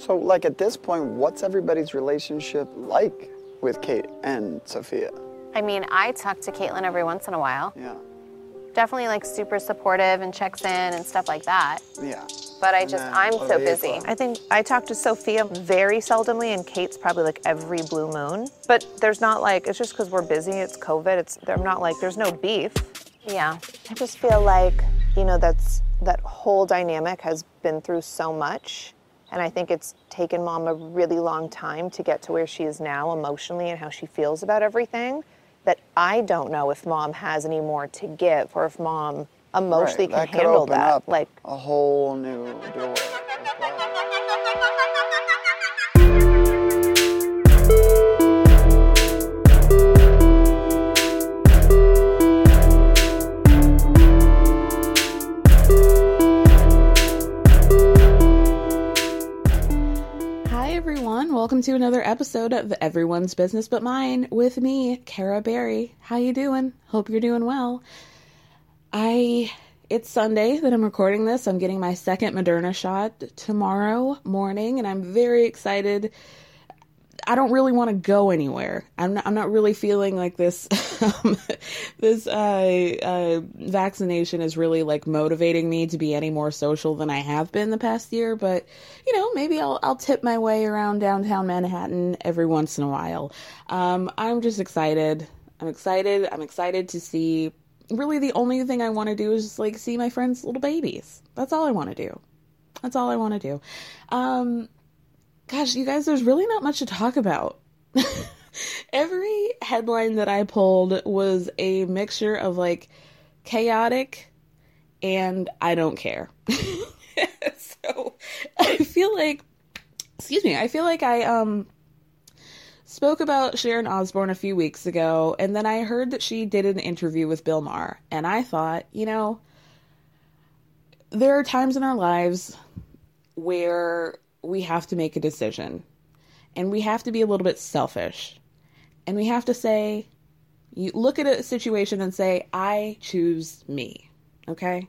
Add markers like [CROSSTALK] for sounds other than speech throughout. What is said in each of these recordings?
So, like at this point, what's everybody's relationship like with Kate and Sophia? I mean, I talk to Caitlin every once in a while. Yeah, Definitely like super supportive and checks in and stuff like that. yeah. But I And just, I'm so busy. I think I talk to Sophia very seldomly, and Kate's probably like every blue moon. But there's not like it's just because we're busy. It's COVID. It's I'm not like there's no beef. Yeah. I just feel like you know that's that whole dynamic has been through so much, and I think it's taken mom a really long time to get to where she is now emotionally and how she feels about everything. That I don't know if mom has any more to give, or if mom emotionally Right, that can could handle that. Like a whole new door. Welcome to another episode of Everyone's Business But Mine with me, Kara Berry. How you doing? Hope you're doing well. I it's Sunday that I'm recording this. I'm getting my second Moderna shot tomorrow morning and I'm very excited. I don't really want to go anywhere. I'm not, I'm not really feeling like this [LAUGHS] um, this uh, uh, vaccination is really like motivating me to be any more social than I have been the past year. But you know, maybe I'll I'll tip my way around downtown Manhattan every once in a while. Um, I'm just excited. I'm excited. I'm excited to see. Really, the only thing I want to do is just like see my friends' little babies. That's all I want to do. That's all I want to do. Um, gosh, you guys, there's really not much to talk about. [LAUGHS] Every headline that I pulled was a mixture of like chaotic and I don't care. [LAUGHS] so I feel like, excuse me, I feel like I, um, spoke about Sharon Osbourne a few weeks ago, and then I heard that she did an interview with Bill Maher, and I thought, you know, there are times in our lives where we have to make a decision. And we have to be a little bit selfish. And we have to say you look at a situation and say i choose me okay?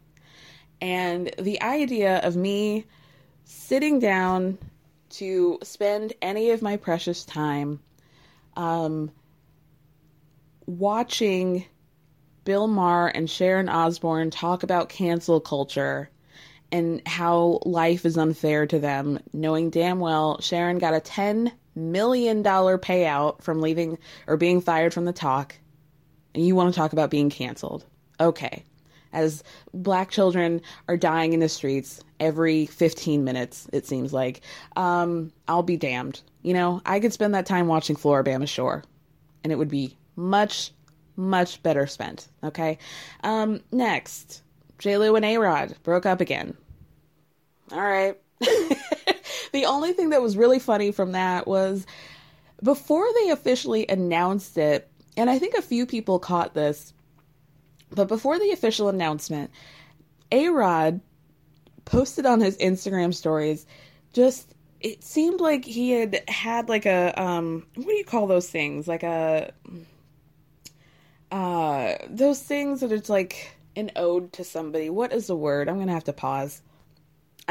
And the idea of me sitting down to spend any of my precious time um, watching bill maher and sharon osbourne talk about cancel culture and how life is unfair to them, knowing damn well Sharon got a $10 million payout from leaving or being fired from the talk, and you want to talk about being canceled. Okay. As black children are dying in the streets every 15 minutes, it seems like, um, I'll be damned. You know, I could spend that time watching Floribama Shore, and it would be much, much better spent. Okay. Um, next. J-Lo and A-Rod broke up again. All right. [LAUGHS] the only thing that was really funny from that was before they officially announced it, and I think a few people caught this, but before the official announcement, A Rod posted on his Instagram stories just it seemed like he had had like a um what do you call those things? Like a uh those things that it's like an ode to somebody. What is the word? I'm gonna have to pause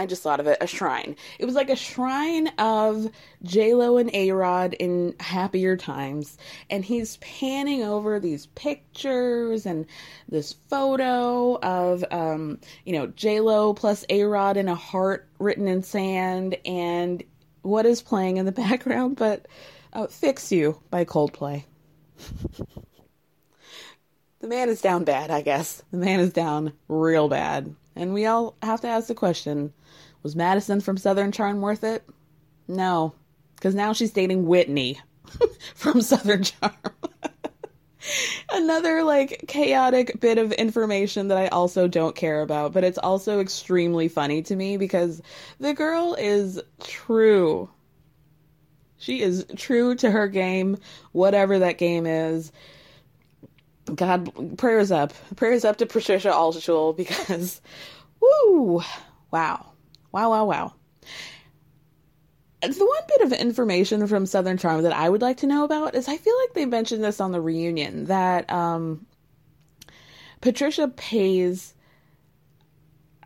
I just thought of it, a shrine. It was like a shrine of J-Lo and A-Rod in happier times. And he's panning over these pictures and this photo of, um, you know, J-Lo plus A-Rod in a heart written in sand. And what is playing in the [LAUGHS] background but uh, Fix You by Coldplay. [LAUGHS] the man is down bad, I guess. The man is down real bad. And we all have to ask the question was Madison from Southern Charm worth it? No, because now she's dating Whitney [LAUGHS] from Southern Charm. [LAUGHS] Another like chaotic bit of information that I also don't care about, but it's also extremely funny to me because the girl is true. She is true to her game, whatever that game is. God, prayers up. Prayers up to Patricia Altschul because, woo, wow. Wow, wow, wow. The one bit of information from Southern Charm that I would like to know about is I feel like they mentioned this on the reunion that um, Patricia pays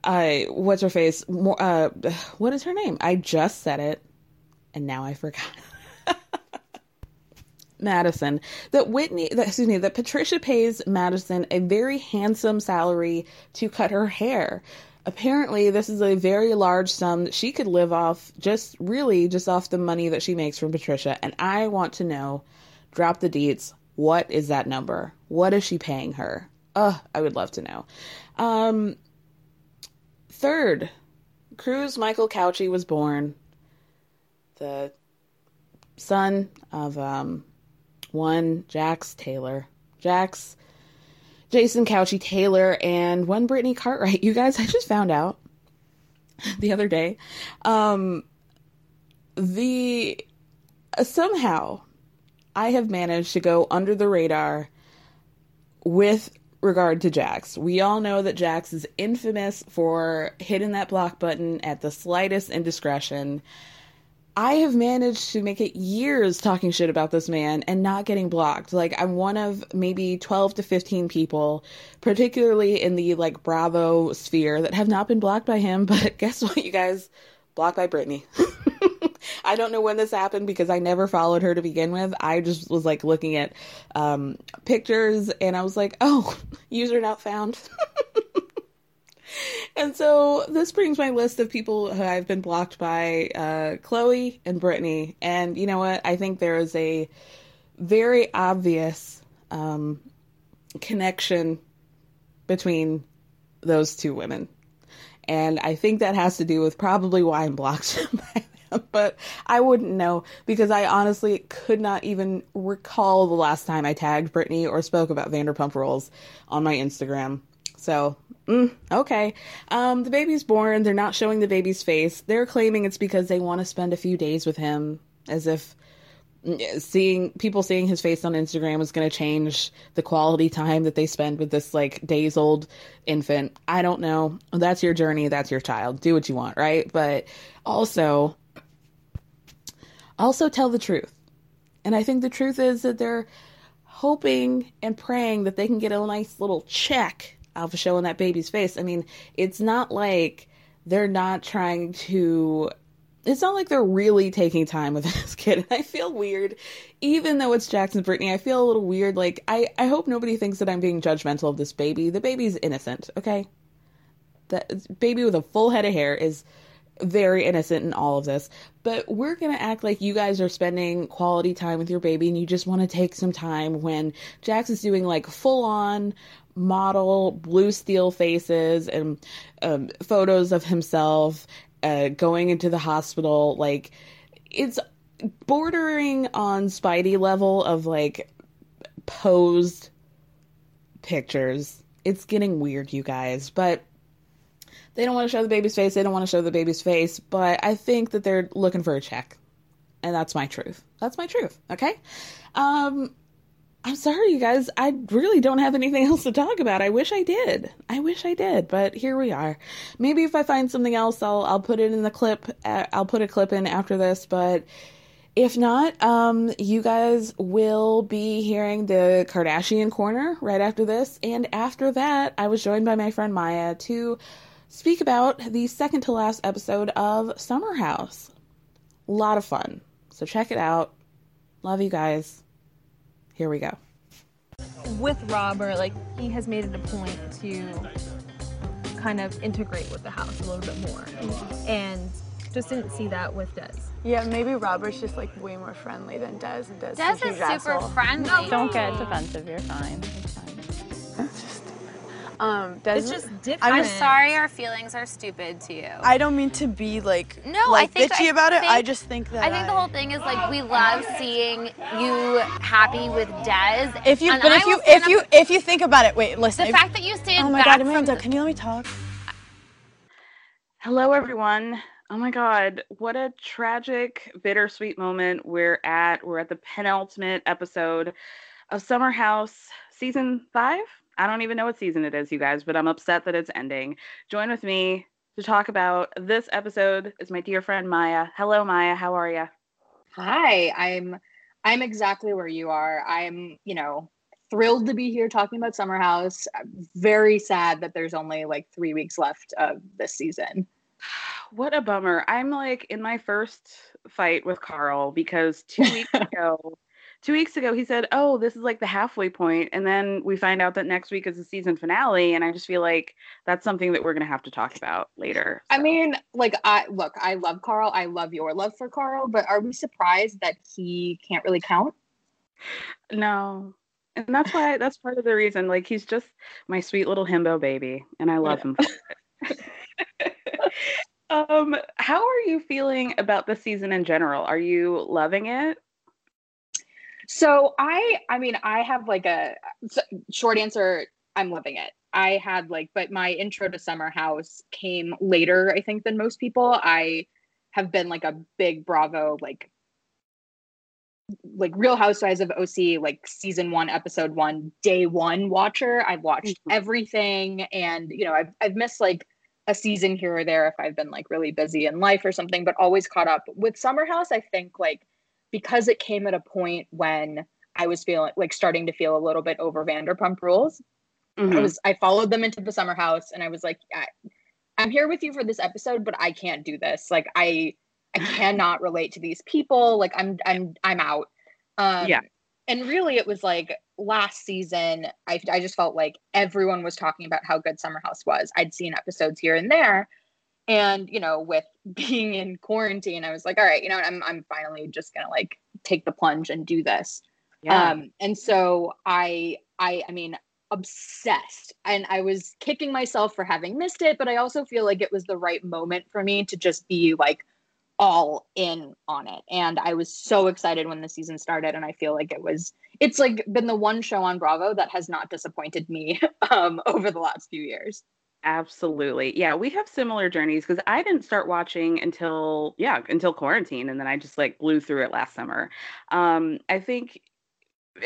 I uh, what's her face more uh [SIGHS] what is her name? I just said it and now I forgot. [LAUGHS] Madison that Whitney that excuse me that Patricia pays Madison a very handsome salary to cut her hair. Apparently this is a very large sum that she could live off just really just off the money that she makes from Patricia. And I want to know drop the deets what is that number? What is she paying her? Uh I would love to know. Um third Cruz Michael Cauchi was born. The son of um one Jax Taylor Jax Jason Cauchi Taylor and one Brittany Cartwright. You guys, [LAUGHS] I just found out the other day. Um, the somehow I have managed to go under the radar with regard to Jax. We all know that Jax is infamous for hitting that block button at the slightest indiscretion I have managed to make it years talking shit about this man and not getting blocked. Like I'm one of maybe 12 to 15 people, particularly in the like Bravo sphere that have not been blocked by him, [LAUGHS] but guess what you guys? Blocked by Brittany. [LAUGHS] I don't know when this happened because I never followed her to begin with. I just was like looking at um, pictures and I was like, oh, [LAUGHS] user not found. [LAUGHS] and so this brings my list of people who I've been blocked by uh, Chloe and Brittany. And you know what? I think there is a very obvious um, connection between those two women. And I think that has to do with probably why I'm blocked [LAUGHS] by them. But I wouldn't know because I honestly could not even recall the last time I tagged Brittany or spoke about Vanderpump Rules on my Instagram. So Mm, okay. Um, the baby's born. They're not showing the baby's face. They're claiming it's because they want to spend a few days with him, as if mm, seeing people seeing his face on Instagram is going to change the quality time that they spend with this like days old infant. I don't know. That's your journey. That's your child. Do what you want, right? But also, also tell the truth. And I think the truth is that they're hoping and praying that they can get a nice little check Alpha showing that baby's face. I mean, it's not like they're not trying to it's not like they're really taking time with [LAUGHS] this kid. And I feel weird, even though it's Jackson Brittany, I feel a little weird. Like, I, I hope nobody thinks that I'm being judgmental of this baby. The baby's innocent, okay? That baby with a full head of hair is very innocent in all of this. But we're to act like you guys are spending quality time with your baby and you just want to take some time when Jackson's doing like full on model blue steel faces and um, photos of himself uh, going into the hospital. Like, it's bordering on Spidey level of like posed pictures. It's getting weird, you guys. But They don't want to show the baby's face. They don't want to show the baby's face, but I think that they're looking for a check. And that's my truth. That's my truth. Okay. Um, I'm sorry, you guys. I really don't have anything [LAUGHS] else to talk about. I wish I did. I wish I did, but here we are. Maybe if I find something else, I'll I'll put it in the clip. uh, I'll put a clip in after this, but if not, um, you guys will be hearing the Kardashian corner right after this, and after that, I was joined by my friend Maya to speak about the second to last episode of Summer House. A lot of fun. So check it out. Love you guys. Here we go. with Robert, like he has made it a point to kind of integrate with the house a little bit more, and just didn't see that with Des. Yeah, maybe Robert's just like way more friendly than Des, and Des, Des is a is huge super asshole. friendly. Don't get defensive. You're fine. It's fine. Um, Des, It's just different. I'm I'm sorry our feelings are stupid to you. I don't mean to be like No, I think- bitchy I about it. I just think that I think the whole thing is like we love seeing you happy with Des. if you but I if you if up- you if you think about it, wait, listen. the if- fact that you stand oh my back god, from Amanda, the- can you let me talk? Hello, everyone. Oh my God, what a tragic, bittersweet moment we're at. We're at the penultimate episode of Summer House season five. I don't even know what season it is, you guys, but I'm upset that it's ending. Join with me to talk about this episode is my dear friend Maya. Hello, Maya. How are you? Hi, I'm I'm exactly where you are. I'm, you know, thrilled to be here talking about Summer House. I'm very sad that there's only like 3 weeks left of this season. [SIGHS] What a bummer. I'm like in my first fight with Carl because two weeks [LAUGHS] ago, two weeks ago, he said, Oh, this is like the halfway point. And then we find out that next week is the season finale. And I just feel like that's something that we're going to have to talk about later. I mean, like I look, I love Carl. I love your love for Carl, but are we surprised that he can't really count? no. And that's why, [LAUGHS] that's part of the reason. Like, he's just my sweet little himbo baby. And I love him for it. [LAUGHS] um, how are you feeling about the season in general? Are you loving it? So I, I mean, I have like a short answer. I'm loving it. I had like, but my intro to Summer House came later, I think, than most people. I have been like a big Bravo, like, like Real Housewives of OC, like season one, episode one, day one watcher. I've watched Mhm. everything, and you know, I've I've missed like a season here or there if I've been like really busy in life or something, but always caught up with Summer House. I think like because it came at a point when I was feeling like starting to feel a little bit over Vanderpump Rules. I Mhm. was I followed them into the summer house and I was like, I, I'm here with you for this episode, but I can't do this. Like I I [LAUGHS] cannot relate to these people. Like I'm I'm I'm out. Um Yeah. and really it was like last season I I just felt like everyone was talking about how good Summer House was. I'd seen episodes here and there. And you know, with [LAUGHS] being in quarantine, I was like, all right, you know I'm I'm finally just gonna like take the plunge and do this. Yeah. Um, and so I, I, I mean, obsessed, and I was kicking myself for having missed it, but I also feel like it was the right moment for me to just be like all in on it. And I was so excited when the season started, and I feel like it was, it's like been the one show on Bravo that has not disappointed me [LAUGHS] um, over the last few years. Absolutely. Yeah, we have similar journeys because I didn't start watching until, yeah, until quarantine. And then I just like blew through it last summer. Um, I think,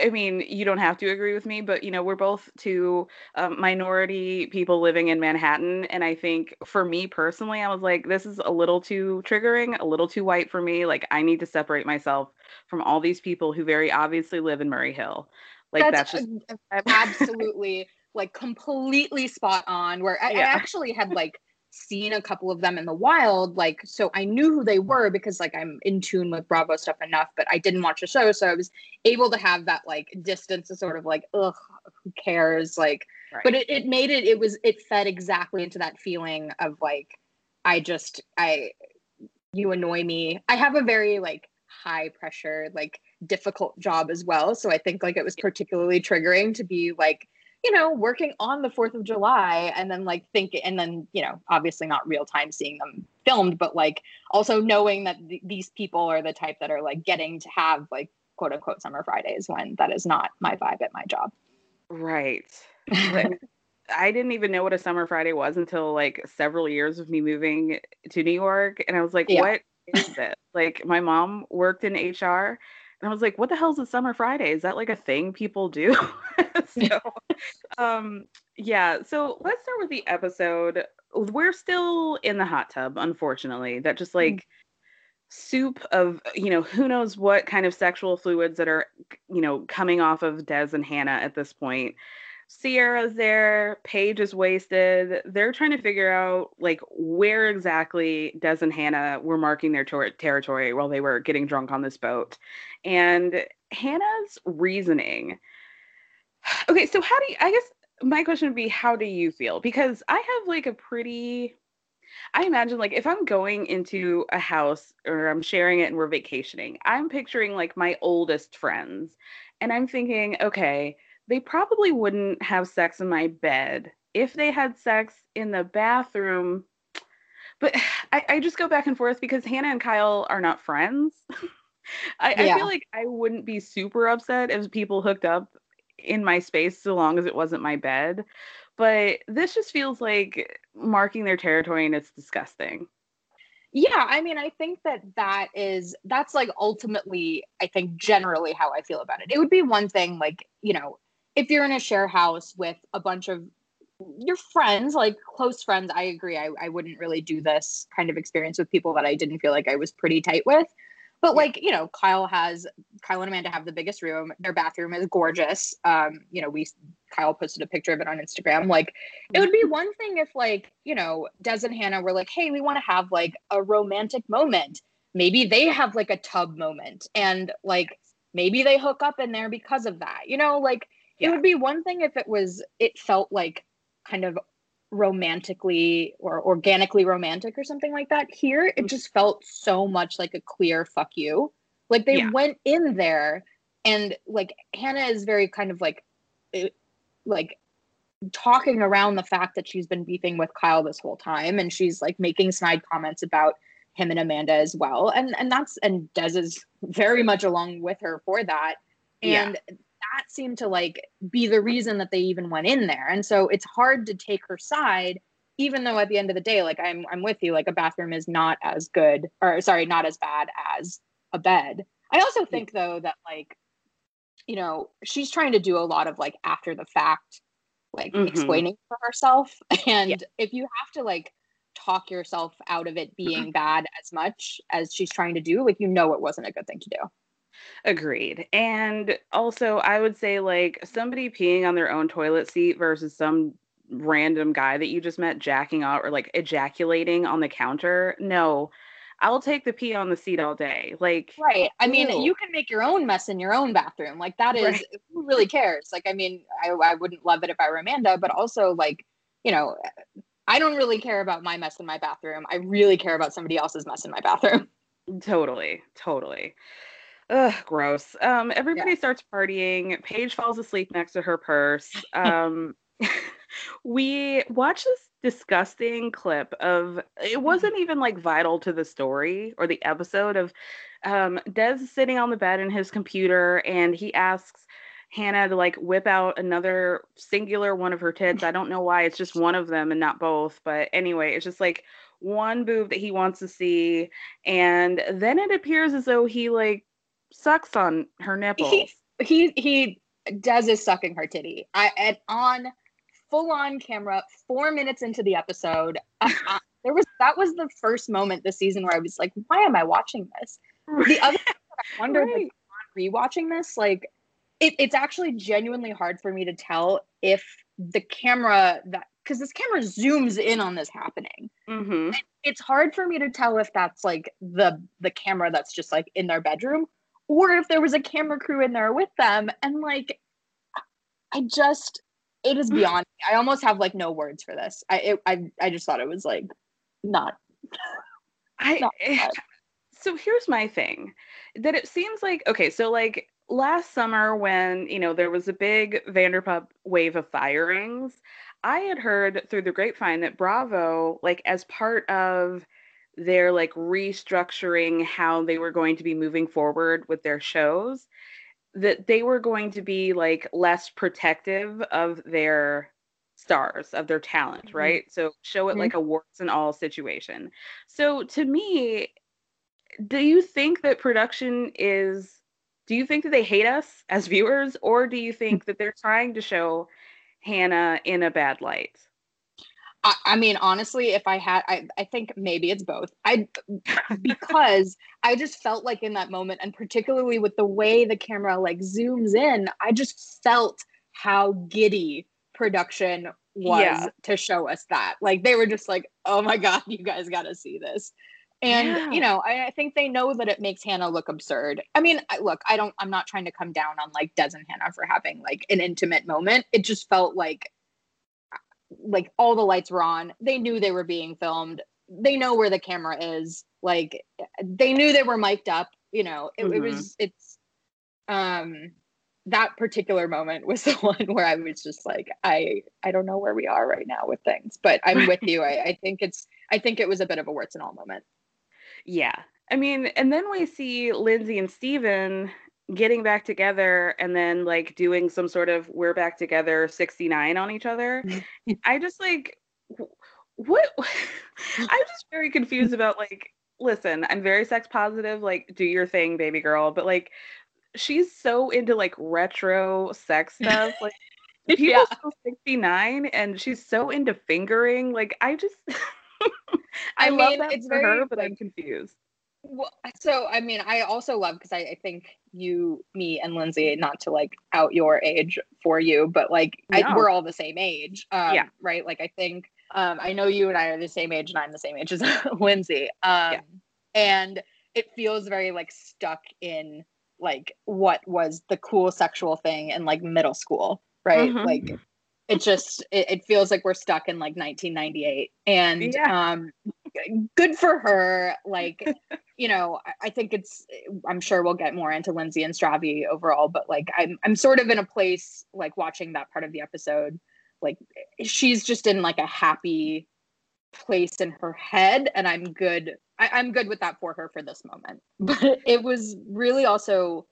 I mean, you don't have to agree with me, but you know, we're both two um, minority people living in Manhattan. And I think for me personally, I was like, this is a little too triggering, a little too white for me. Like, I need to separate myself from all these people who very obviously live in Murray Hill. Like, that's, just. [LAUGHS] absolutely like completely spot on where I, I actually had [LAUGHS] like seen a couple of them in the wild like so i knew who they were because like i'm in tune with bravo stuff enough but i didn't watch the show so i was able to have that like distance to sort of like ugh who cares? Like but it, it made it it was it fed exactly into that feeling of like i just i you annoy me. I have a very like high pressure like difficult job as well so i think like it was particularly triggering to be like you know working on the 4th of july and then like think and then you know obviously not real time seeing them filmed but like also knowing that th- these people are the type that are like getting to have like quote unquote summer fridays when that is not my vibe at my job Right. But [LAUGHS] I didn't even know what a summer Friday was until like several years of me moving to New York. And I was like, Yeah. what is this? like, my mom worked in HR. And I was like, what the hell's a summer Friday? Is that like a thing people do? [LAUGHS] so, [LAUGHS] um, yeah. So let's start with the episode. We're still in the hot tub, unfortunately. That just like soup of, you know, who knows what kind of sexual fluids that are, you know, coming off of Des and Hannah at this point. Sierra's there, Paige is wasted. They're trying to figure out like where exactly Des and Hannah were marking their tor- territory while they were getting drunk on this boat. And Hannah's reasoning. Okay, so how do you I guess my question would be how do you feel? Because I have like a pretty I imagine like if I'm going into a house or I'm sharing it and we're vacationing, I'm picturing like my oldest friends and I'm thinking, okay, they probably wouldn't have sex in my bed. If they had sex in the bathroom, but [SIGHS] I, I just go back and forth because Hannah and Kyle are not friends. [LAUGHS] I, I feel like I wouldn't be super upset if people hooked up in my space so long as it wasn't my bed. But this just feels like marking their territory and it's disgusting. Yeah, I mean, I think that that is that's like ultimately, I think generally how I feel about it. It would be one thing, like you know, if you're in a share house with a bunch of your friends, like close friends. I agree. I I wouldn't really do this kind of experience with people that I didn't feel like I was pretty tight with. But like you know, Kyle has Kyle and Amanda have the biggest room. Their bathroom is gorgeous. Um, you know, we Kyle posted a picture of it on Instagram. Like, it would be one thing if like you know Des and Hannah were like, hey, we want to have like a romantic moment. Maybe they have like a tub moment, and like maybe they hook up in there because of that. You know, like it would be one thing if it was it felt like kind of romantically or organically romantic or something like that. Here, it mm. just felt so much like a clear fuck you. Like they Yeah. went in there and like Hannah is very kind of like it- like talking around the fact that she's been beefing with Kyle this whole time and she's like making snide comments about him and Amanda as well. And and that's and Des is very much along with her for that. Yeah. That seemed to like be the reason that they even went in there. And so it's hard to take her side, even though at the end of the day, like I'm I'm with you, like a bathroom is not as good or sorry, not as bad as a bed. I also think though that like, you know, she's trying to do a lot of like after the fact, like Mhm. explaining for herself. [LAUGHS] And if you have to like talk yourself out of it being bad as much as she's trying to do, like you know it wasn't a good thing to do. Agreed. And also, I would say like somebody peeing on their own toilet seat versus some random guy that you just met jacking out or like ejaculating on the counter. No, I'll take the pee on the seat all day. Like, Right. I mean, ew. you can make your own mess in your own bathroom. Like that is Right. [LAUGHS] who really cares? Like, I mean, I, I wouldn't love it if I were Amanda, but also like, you know, I don't really care about my mess in my bathroom. I really care about somebody else's mess in my bathroom. Totally, totally. Ugh, gross. Um, everybody starts partying. Paige falls asleep next to her purse. [LAUGHS] Um, [LAUGHS] we watch this disgusting clip of it wasn't even like vital to the story or the episode of um Des sitting on the bed in his computer and he asks Hannah to like whip out another singular one of her tits. I don't know why it's just one of them and not both, but anyway, it's just like one boob that he wants to see and then it appears as though he like sucks on her nipple. He, he, he, Des is sucking her titty. I, and on full on camera, four minutes into the episode, I, [LAUGHS] I- there was, that was the first moment this season where I was like, why am I watching this? The other [LAUGHS] thing that I wondered like, on rewatching this, like it, it's actually genuinely hard for me to tell if the camera that because this camera zooms in on this happening. Mm-hmm. It's hard for me to tell if that's like the the camera that's just like in their bedroom, or if there was a camera crew in there with them. And like, I just it is [LAUGHS] beyond. me. I almost have like no words for this. I it, I I just thought it was like not. [LAUGHS] I not eh, bad. so here's my thing that it seems like okay so like last summer when you know there was a big vanderpump wave of firings i had heard through the grapevine that bravo like as part of their like restructuring how they were going to be moving forward with their shows that they were going to be like less protective of their stars of their talent, Mm-hmm. right? So show it Mhm. like a warts and all situation. So to me, do you think that production is do you think that they hate us as viewers or do you think that they're trying to show Hannah in a bad light? I, I mean, honestly, if I had, I, I think maybe it's both. I [LAUGHS] because I just felt like in that moment, and particularly with the way the camera like zooms in, I just felt how giddy production was Yeah. to show us that. Like they were just like, "Oh my god, you guys got to see this." And Yeah. you know, I, I think they know that it makes Hannah look absurd. I mean, I, look, I don't, I'm not trying to come down on like Des and Hannah for having like an intimate moment. It just felt like like all the lights were on. They knew they were being filmed. They know where the camera is. Like they knew they were mic'd up. You know, it, it Mhm. was it's um that particular moment was [LAUGHS] the one where I was just like, I I don't know where we are right now with things, but I'm with you. I, I think it's I think it was a bit of a warts and all moment. Yeah. I mean, and then we see Lindsay and Steven getting back together and then like doing some sort of we're back together 69 on each other. Mm-hmm. [LAUGHS] I just like what [LAUGHS] I'm just very confused about like listen, I'm very sex positive, like do your thing, baby girl, but like she's so into like retro sex [LAUGHS] stuff. Like people Yeah. still 69 and she's so into fingering. Like I just I, I love that it's for her, very, but I'm confused. Well, so I mean, I also love because I, I think you, me, and Lindsay, not to like out your age for you, but like I, we're all the same age, um, Yeah. right? Like I think um, I know you and I are the same age, and I'm the same age as [LAUGHS] Lindsay, um, and it feels very like stuck in like what was the cool sexual thing in like middle school, right? Mhm. Like it just it, it feels like we're stuck in like 1998 and Yeah. um good for her like [LAUGHS] you know I, think it's i'm sure we'll get more into lindsay and stravi overall but like i'm i'm sort of in a place like watching that part of the episode like she's just in like a happy place in her head and i'm good I, i'm good with that for her for this moment. [LAUGHS] But it was really also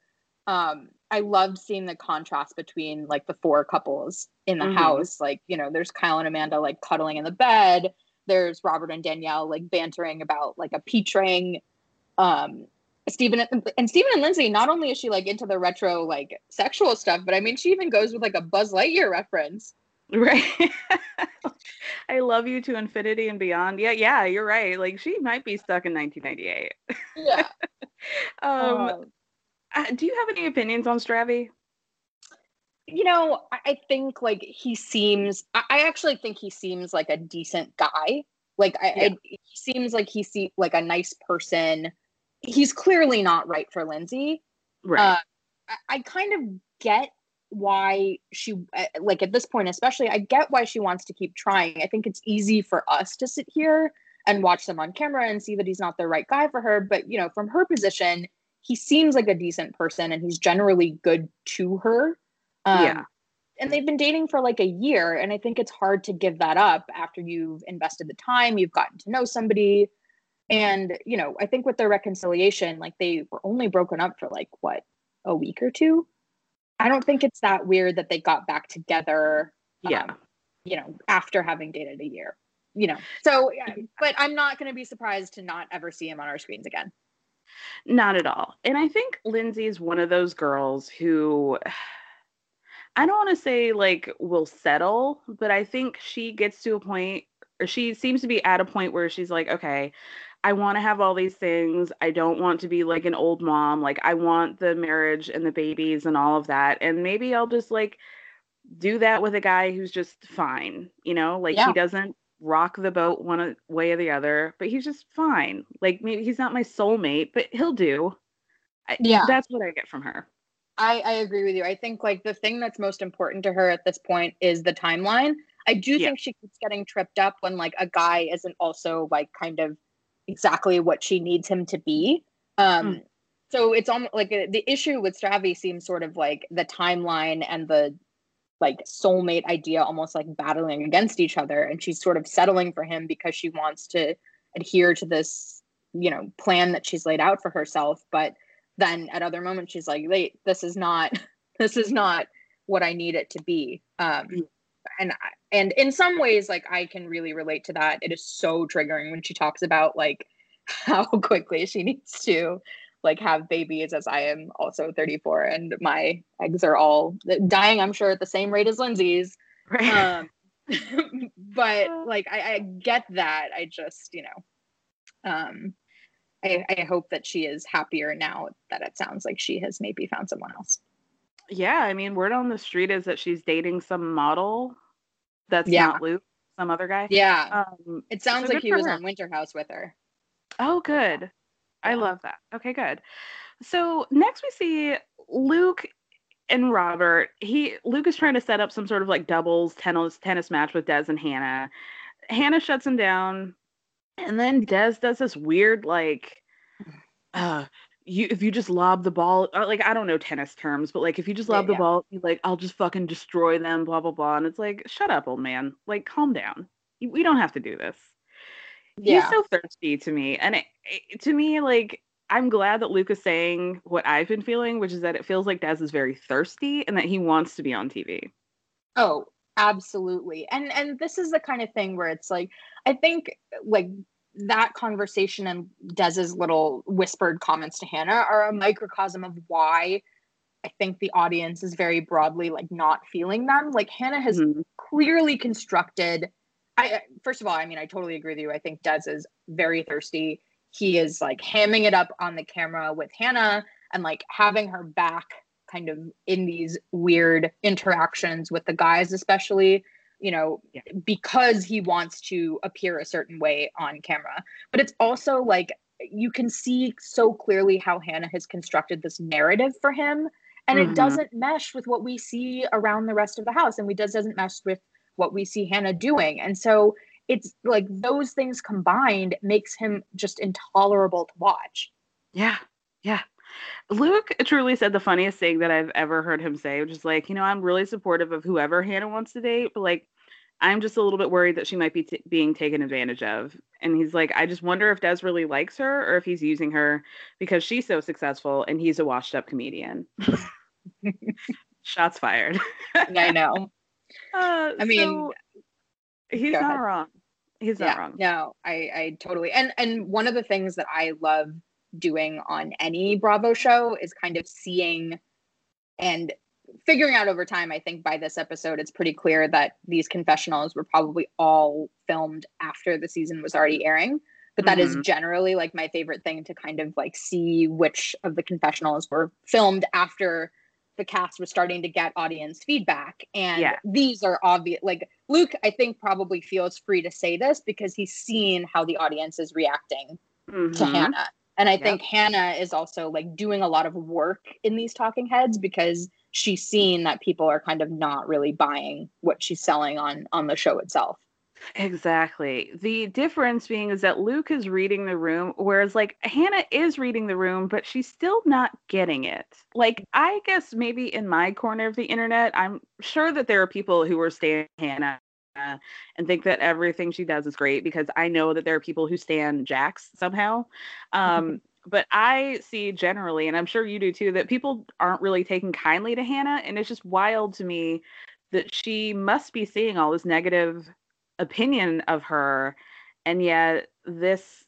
um i loved seeing the contrast between like the four couples in the Mhm. house. Like you know there's kyle and amanda like cuddling in the bed. There's robert and danielle like bantering about like a peach ring um Stephen and, and Stephen and Lindsay, not only is she like into the retro like sexual stuff, but I mean she even goes with like a Buzz Lightyear reference. Right. [LAUGHS] I love you to infinity and beyond. Yeah, yeah, you're right. Like she might be stuck in 1998. Yeah. [LAUGHS] Um, Um, uh, do you have any opinions on Stravi? you know, I, think like he seems. I, actually think he seems like a decent guy. Like I, I he seems like he see like a nice person. He's clearly not right for Lindsay. Right. Uh, I, I kind of get why she uh, like at this point especially i get why she wants to keep trying i think it's easy for us to sit here and watch them on camera and see that he's not the right guy for her but you know from her position he seems like a decent person and he's generally good to her um, Yeah. and they've been dating for like a year and i think it's hard to give that up after you've invested the time you've gotten to know somebody and you know i think with their reconciliation like they were only broken up for like what a week or two i don't think it's that weird that they got back together Yeah. um, you know after having dated a year you know so yeah, but i'm not going to be surprised to not ever see him on our screens again Not at all. And I think Lindsay is one of those girls who I don't want to say like will settle, but I think she gets to a point or she seems to be at a point where she's like, okay, I want to have all these things. I don't want to be like an old mom. Like I want the marriage and the babies and all of that. And maybe I'll just like do that with a guy who's just fine, you know? Like Yeah. he doesn't rock the boat one uh, way or the other, but he's just fine. Like maybe he's not my soulmate, but he'll do. I, Yeah. That's what I get from her. I, I agree with you. I think like the thing that's most important to her at this point is the timeline. I do Yeah. think she keeps getting tripped up when like a guy isn't also like kind of exactly what she needs him to be. Um so it's almost like uh, the issue with Stravi seems sort of like the timeline and the like soulmate idea almost like battling against each other and she's sort of settling for him because she wants to adhere to this you know plan that she's laid out for herself. But then at other moments she's like wait this is not [LAUGHS] this is not what i need it to be. Um and and in some ways like I can really relate to that. It is so triggering when she talks about like [LAUGHS] how quickly she needs to like have babies as I am also 34 and my eggs are all dying I'm sure at the same rate as Lindsay's. Right. Um [LAUGHS] but like I, I get that. I just, you know, um I, I hope that she is happier now that it sounds like she has maybe found someone else. Yeah, I mean, word on the street is that she's dating some model that's Yeah. not Luke, some other guy. Yeah. Um, It sounds so like he was her. on Winter House with her. Oh, good. I love that. Okay, good. So next we see Luke and Robert. He Luke is trying to set up some sort of like doubles tennis tennis match with Des and Hannah. Hannah shuts him down, and then Des does this weird like, uh, you if you just lob the ball, uh, like I don't know tennis terms, but like if you just Yeah, lob the yeah. ball, you like I'll just fucking destroy them, blah blah blah, and it's like shut up, old man, like calm down. We don't have to do this Yeah. he's so thirsty to me and it, it- to me like i'm glad that luke is saying what i've been feeling which is that it feels like des is very thirsty and that he wants to be on tv Oh, absolutely. And and this is the kind of thing where it's like I think like that conversation and Des's little whispered comments to Hannah are a microcosm of why I think the audience is very broadly like not feeling them. Like Hannah has Mhm. clearly constructed I first of all, I mean I totally agree with you. I think Dez is very thirsty. He is like hamming it up on the camera with Hannah and like having her back kind of in these weird interactions with the guys especially you know because he wants to appear a certain way on camera. But it's also like you can see so clearly how hannah has constructed this narrative for him and Mhm. it doesn't mesh with what we see around the rest of the house and we does doesn't mesh with what we see hannah doing. And so it's like those things combined makes him just intolerable to watch. Yeah yeah luke truly said the funniest thing that i've ever heard him say which is like you know i'm really supportive of whoever hannah wants to date but like i'm just a little bit worried that she might be t- being taken advantage of and he's like i just wonder if des really likes her or if he's using her because she's so successful and he's a washed up comedian [LAUGHS] shots fired i know [LAUGHS] Uh, I mean, so he's not ahead. wrong. He's not yeah, wrong. No, I, I totally and and one of the things that I love doing on any Bravo show is kind of seeing and figuring out over time. I think by this episode, it's pretty clear that these confessionals were probably all filmed after the season was already airing. But that is Mhm. generally like my favorite thing to kind of like see which of the confessionals were filmed after the cast was starting to get audience feedback. And Yeah. these are obvious. Like Luke, I think probably feels free to say this because he's seen how the audience is reacting to Mhm. Hannah. And I Yep. think Hannah is also like doing a lot of work in these talking heads because she's seen that people are kind of not really buying what she's selling on on the show itself. Exactly. The difference being is that Luke is reading the room, whereas like Hannah is reading the room, but she's still not getting it. Like, I guess maybe in my corner of the internet, I'm sure that there are people who are staying Hannah and think that everything she does is great because I know that there are people who stand Jax somehow. Um, [LAUGHS] but I see generally, and I'm sure you do too, that people aren't really taking kindly to Hannah. And it's just wild to me that she must be seeing all this negative opinion of her and yet this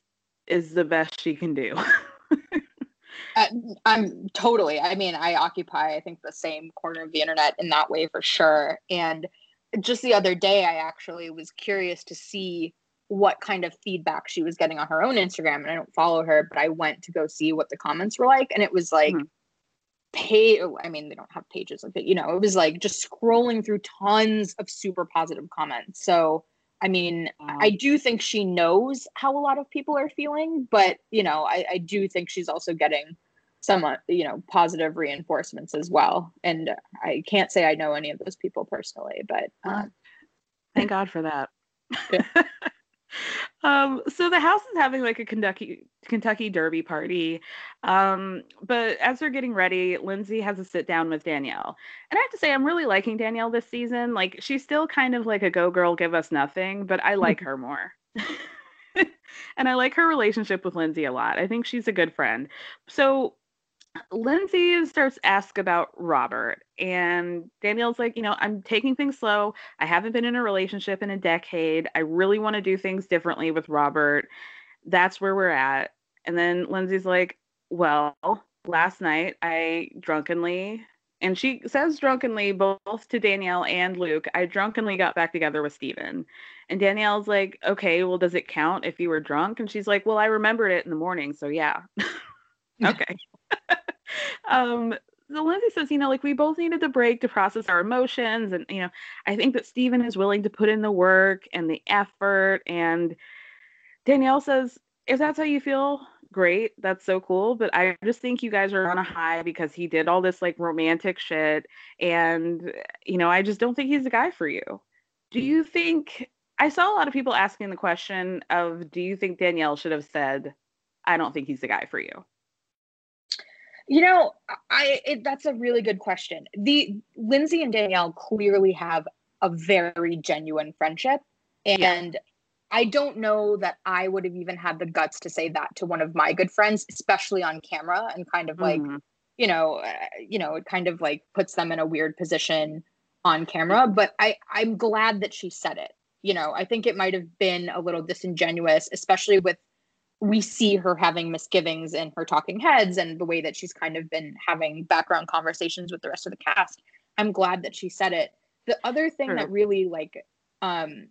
is the best she can do [LAUGHS] Uh, I'm totally. I mean, I occupy, I think, the same corner of the internet in that way for sure. And just the other day, I actually was curious to see what kind of feedback she was getting on her own Instagram. And I don't follow her, but I went to go see what the comments were like. And it was like, hmm. pay i mean they don't have pages like that you know it was like just scrolling through tons of super positive comments so i mean i do think she knows how a lot of people are feeling but you know i, I do think she's also getting some you know positive reinforcements as well. And i can't say i know any of those people personally but um, thank god for that. [LAUGHS] Um so the house is having like a kentucky kentucky derby party. Um but as they're getting ready lindsay has a sit down with danielle. And i have to say i'm really liking danielle this season. Like she's still kind of like a go girl give us nothing but i like [LAUGHS] her more. [LAUGHS] And i like her relationship with lindsay a lot. I think she's a good friend. So Lindsay starts ask about Robert, and Danielle's like, you know, I'm taking things slow. I haven't been in a relationship in a decade. I really want to do things differently with Robert. That's where we're at. And then Lindsay's like, well, last night I drunkenly, and she says drunkenly both to Danielle and Luke, I drunkenly got back together with Steven. And Danielle's like, okay, well, does it count if you were drunk? And she's like, well, I remembered it in the morning. So yeah. [LAUGHS] okay. [LAUGHS] um, so Lindsay says, you know, like we both needed the break to process our emotions. And, you know, I think that Stephen is willing to put in the work and the effort. And Danielle says, if that's how you feel, great. That's so cool. But I just think you guys are on a high because he did all this like romantic shit. And, you know, I just don't think he's the guy for you. Do you think? I saw a lot of people asking the question of do you think Danielle should have said, I don't think he's the guy for you? You know, I it, that's a really good question. The Lindsay and Danielle clearly have a very genuine friendship, and yeah. I don't know that I would have even had the guts to say that to one of my good friends, especially on camera, and kind of like, mm-hmm. you know, uh, you know, it kind of like puts them in a weird position on camera. But I I'm glad that she said it. You know, I think it might have been a little disingenuous, especially with we see her having misgivings in her talking heads and the way that she's kind of been having background conversations with the rest of the cast. I'm glad that she said it. The other thing sure. that really like um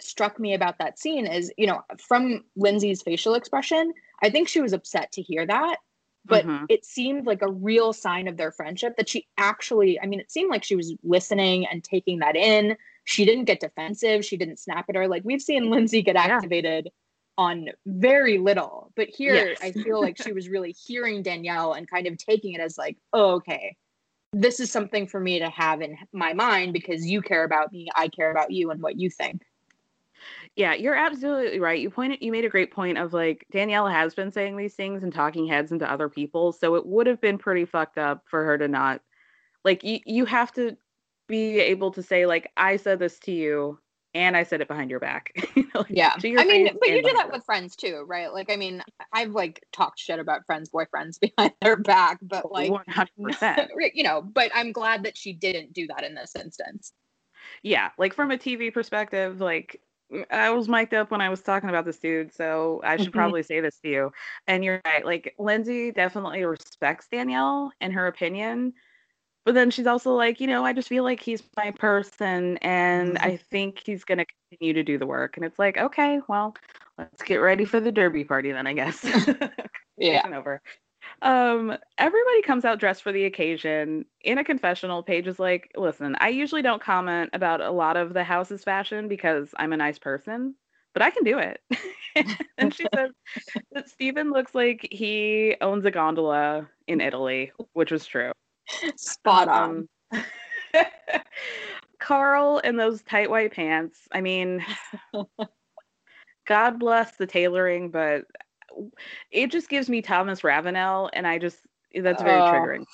struck me about that scene is, you know, from Lindsay's facial expression, I think she was upset to hear that, but mm-hmm. it seemed like a real sign of their friendship that she actually, I mean, it seemed like she was listening and taking that in. She didn't get defensive, she didn't snap at her. Like we've seen Lindsay get activated. Yeah on very little. But here, yes. I feel like she was really hearing Danielle and kind of taking it as like, oh, okay, this is something for me to have in my mind because you care about me, I care about you, and what you think. Yeah, you're absolutely right. You pointed you made a great point of like Danielle has been saying these things and talking heads into other people, so it would have been pretty fucked up for her to not like you you have to be able to say like I said this to you and I said it behind your back. [LAUGHS] like, yeah. I mean, but you do that with friends too, right? Like, I mean, I've like talked shit about friends' boyfriends [LAUGHS] behind their back, but like, 100%. [LAUGHS] you know, but I'm glad that she didn't do that in this instance. Yeah. Like, from a TV perspective, like, I was mic'd up when I was talking about this dude, so I should mm-hmm. probably say this to you. And you're right. Like, Lindsay definitely respects Danielle and her opinion but then she's also like, you know, I just feel like he's my person and mm-hmm. I think he's going to continue to do the work. And it's like, okay, well, let's get ready for the derby party then, I guess. [LAUGHS] yeah. over. Um, everybody comes out dressed for the occasion. In a confessional, Paige is like, listen, I usually don't comment about a lot of the house's fashion because I'm a nice person, but I can do it. [LAUGHS] and she [LAUGHS] says that Stephen looks like he owns a gondola in Italy, which was true. [LAUGHS] Spot on. Um, [LAUGHS] Carl in those tight white pants. I mean, God bless the tailoring, but it just gives me Thomas Ravenel, and I just that's very triggering.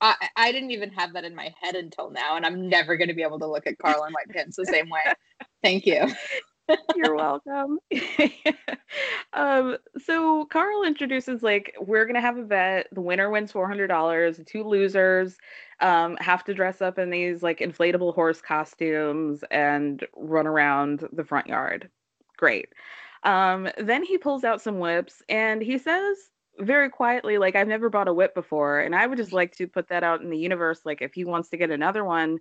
I, I didn't even have that in my head until now, and I'm never going to be able to look at Carl in white pants the same way. Thank you. You're welcome. [LAUGHS] um, so Carl introduces like we're gonna have a bet. The winner wins four hundred dollars. The two losers um, have to dress up in these like inflatable horse costumes and run around the front yard. Great. Um, then he pulls out some whips and he says very quietly, like I've never bought a whip before, and I would just like to put that out in the universe. Like if he wants to get another one,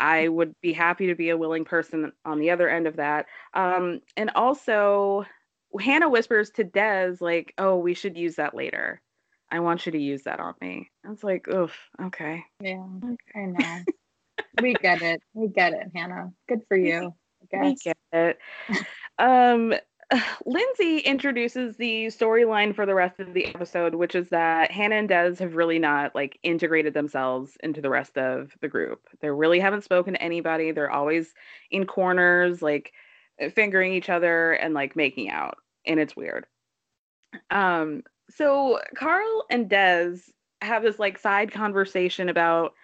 I would be happy to be a willing person on the other end of that. Um, and also, Hannah whispers to Des, like, oh, we should use that later. I want you to use that on me. I was like, oof, okay. Yeah, [LAUGHS] I know. we get it. We get it, Hannah. Good for [LAUGHS] you. We get it. Um, [SIGHS] Lindsay introduces the storyline for the rest of the episode, which is that Hannah and Des have really not like integrated themselves into the rest of the group. They really haven't spoken to anybody. They're always in corners, like fingering each other and like making out, and it's weird. Um, so Carl and Des have this like side conversation about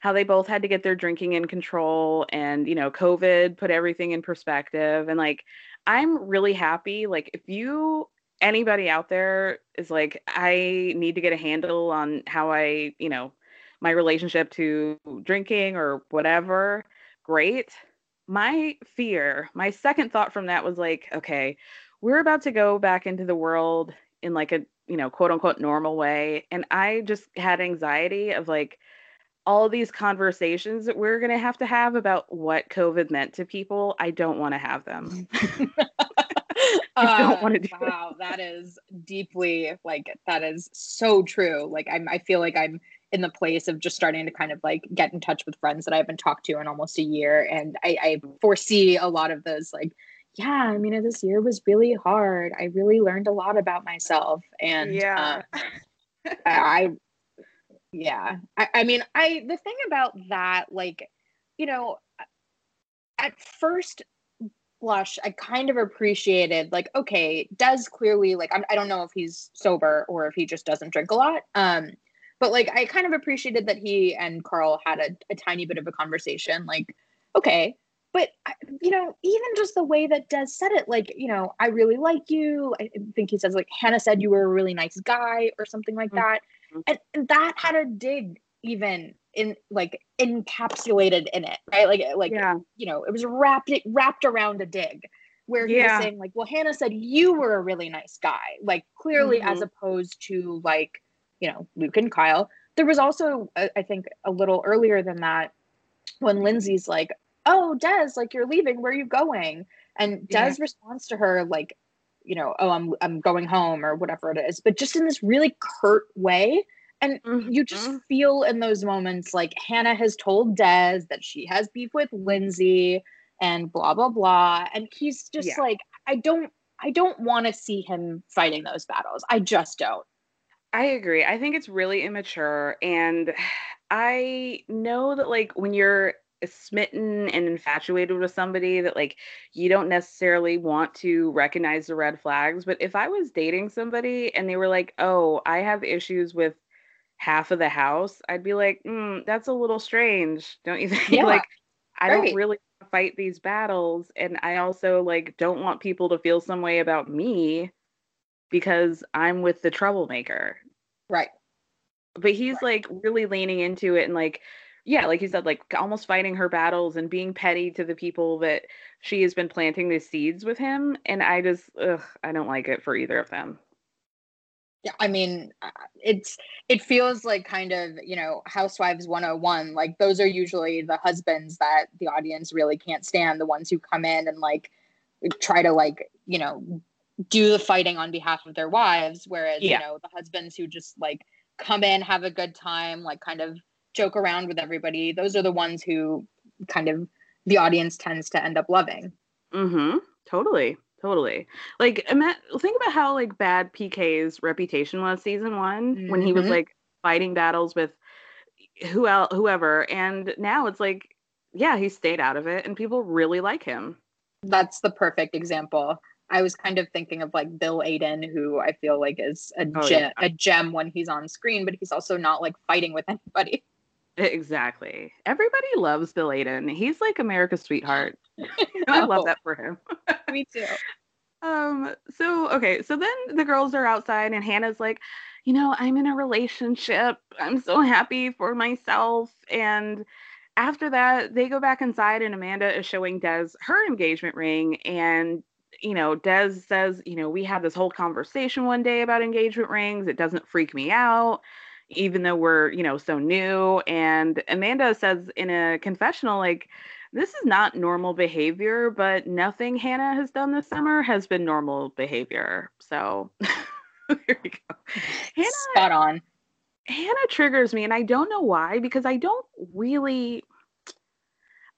how they both had to get their drinking in control and you know covid put everything in perspective and like I'm really happy. Like, if you anybody out there is like, I need to get a handle on how I, you know, my relationship to drinking or whatever, great. My fear, my second thought from that was like, okay, we're about to go back into the world in like a, you know, quote unquote normal way. And I just had anxiety of like, all these conversations that we're going to have to have about what COVID meant to people, I don't want to have them. [LAUGHS] [LAUGHS] I don't want to do Wow, it. that is deeply like that is so true. Like I'm I feel like I'm in the place of just starting to kind of like get in touch with friends that I haven't talked to in almost a year. And I, I foresee a lot of those like, yeah, I mean, this year was really hard. I really learned a lot about myself. And yeah. Uh, [LAUGHS] I yeah. I, I mean, I the thing about that, like, you know, at first blush, I kind of appreciated like, okay, Des clearly like I'm, I don't know if he's sober or if he just doesn't drink a lot. Um, but like I kind of appreciated that he and Carl had a, a tiny bit of a conversation. Like, okay, but you know, even just the way that Des said it, like, you know, I really like you. I think he says like Hannah said you were a really nice guy or something like mm-hmm. that and, and that had a dig even in like encapsulated in it right like like yeah. you know it was wrapped it wrapped around a dig where he yeah. was saying like well hannah said you were a really nice guy like clearly mm-hmm. as opposed to like you know luke and kyle there was also i think a little earlier than that when lindsay's like oh des like you're leaving where are you going and des yeah. responds to her like you know, oh, I'm I'm going home or whatever it is, but just in this really curt way. And mm-hmm. you just feel in those moments like Hannah has told Des that she has beef with Lindsay and blah blah blah. And he's just yeah. like, I don't I don't want to see him fighting those battles. I just don't. I agree. I think it's really immature and [SIGHS] I know that like when you're smitten and infatuated with somebody that like you don't necessarily want to recognize the red flags. But if i was dating somebody and they were like oh i have issues with half of the house i'd be like mm, that's a little strange. Don't you think? [LAUGHS] Yeah, like i right. don't really fight these battles. And i also like don't want people to feel some way about me because i'm with the troublemaker. Right. But he's right. like really leaning into it and like yeah, like you said, like almost fighting her battles and being petty to the people that she has been planting the seeds with him. And I just, ugh, I don't like it for either of them. Yeah, I mean, uh, it's it feels like kind of you know Housewives 101. Like those are usually the husbands that the audience really can't stand. The ones who come in and like try to like you know do the fighting on behalf of their wives, whereas yeah. you know the husbands who just like come in, have a good time, like kind of joke around with everybody, those are the ones who kind of the audience tends to end up loving. Mm-hmm. Totally. Totally. Like think about how like bad PK's reputation was season one mm-hmm. when he was mm-hmm. like fighting battles with who else, whoever. And now it's like, yeah, he stayed out of it and people really like him. That's the perfect example. I was kind of thinking of like Bill Aydin, who I feel like is a, oh, gem, yeah. a gem when he's on screen, but he's also not like fighting with [LAUGHS] anybody. Exactly. Everybody loves Bill Aydin. He's like America's sweetheart. [LAUGHS] [LAUGHS] I love that for him. [LAUGHS] Me too. Um, so okay, so then the girls are outside and Hannah's like, you know, I'm in a relationship. I'm so happy for myself. And after that, they go back inside and Amanda is showing Des her engagement ring. And, you know, Des says, you know, we had this whole conversation one day about engagement rings. It doesn't freak me out even though we're, you know, so new. And Amanda says in a confessional, like, this is not normal behavior, but nothing Hannah has done this summer has been normal behavior. So [LAUGHS] there you go. Hannah, Spot on. Hannah triggers me, and I don't know why, because I don't really,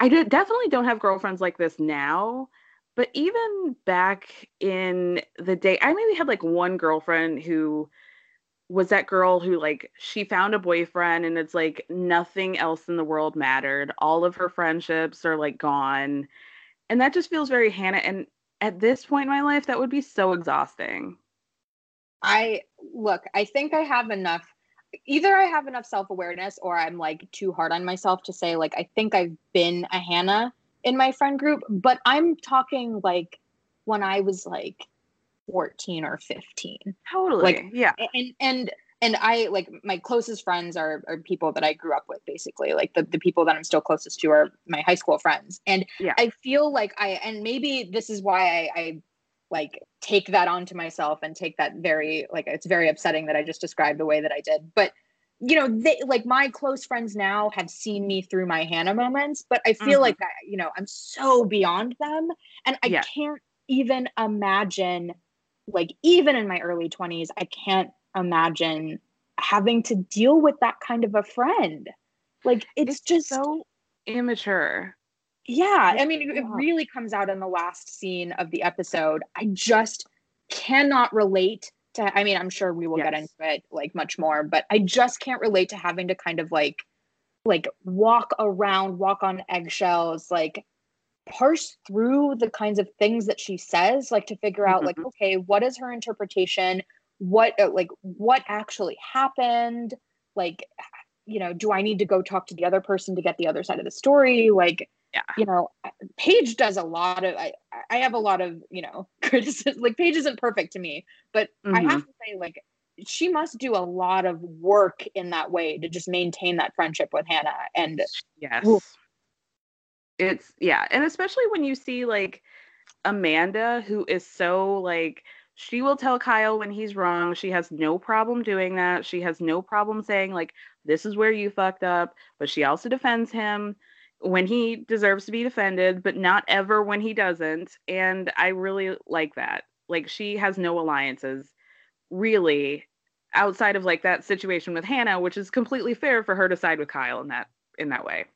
I did, definitely don't have girlfriends like this now. But even back in the day, I maybe had like one girlfriend who was that girl who like she found a boyfriend and it's like nothing else in the world mattered. All of her friendships are like gone. And that just feels very Hannah and at this point in my life that would be so exhausting. I look, I think I have enough either I have enough self-awareness or I'm like too hard on myself to say like I think I've been a Hannah in my friend group, but I'm talking like when I was like 14 or 15. Totally. Like yeah. And and and I like my closest friends are are people that I grew up with basically. Like the, the people that I'm still closest to are my high school friends. And yeah. I feel like I and maybe this is why I, I like take that onto myself and take that very like it's very upsetting that I just described the way that I did. But you know, they like my close friends now have seen me through my Hannah moments, but I feel Mhm. like I, you know, I'm so beyond them. And I Yeah. can't even imagine, like, even in my early 20s, I can't imagine having to deal with that kind of a friend. Like, it's, just so immature. yeah, I mean, it- it really comes out in the last scene of the episode. I just cannot relate to. I mean, I'm sure we will get into it like much more, but I just can't relate to having to kind of like, like walk around, walk on eggshells, like parse through the kinds of things that she says, like to figure out, like, Mhm. okay, what is her interpretation? What, uh, like, what actually happened? Like, [SIGHS] you know, do I need to go talk to the other person to get the other side of the story? Like, Yeah. you know, Paige does a lot of. I I have a lot of you know [LAUGHS] criticism. Like Paige isn't perfect to me, but I have to say, like, she must do a lot of work in that way to just maintain that friendship with Hannah. And Yes. Oof. It's yeah, and especially when you see like Amanda who is so like she will tell Kyle when he's wrong. She has no problem doing that. She has no problem saying like this is where you fucked up, but she also defends him when he deserves to be defended, but not ever when he doesn't. And I really like that. Like she has no alliances really outside of like that situation with Hannah, which is completely fair for her to side with Kyle in that in that way.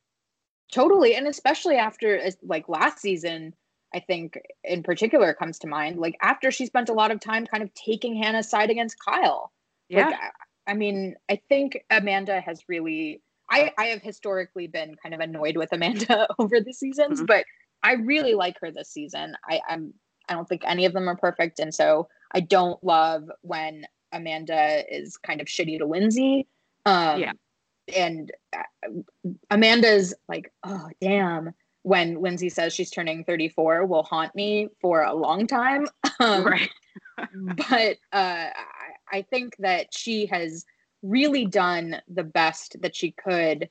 Totally. And especially after like last season, I think in particular comes to mind, like after she spent a lot of time kind of taking Hannah's side against Kyle. Yeah. Like, I, mean, I think Amanda has really I, I have historically been kind of annoyed with Amanda [LAUGHS] over the seasons, Mhm. but I really like her this season. I, I'm I don't think any of them are perfect. And so I don't love when Amanda is kind of shitty to Lindsay. Um Yeah. And uh, Amanda's like, oh damn, when Lindsay says she's turning 34 will haunt me for a long time. [LAUGHS] Um, right. [LAUGHS] but uh, I, think that she has really done the best that she could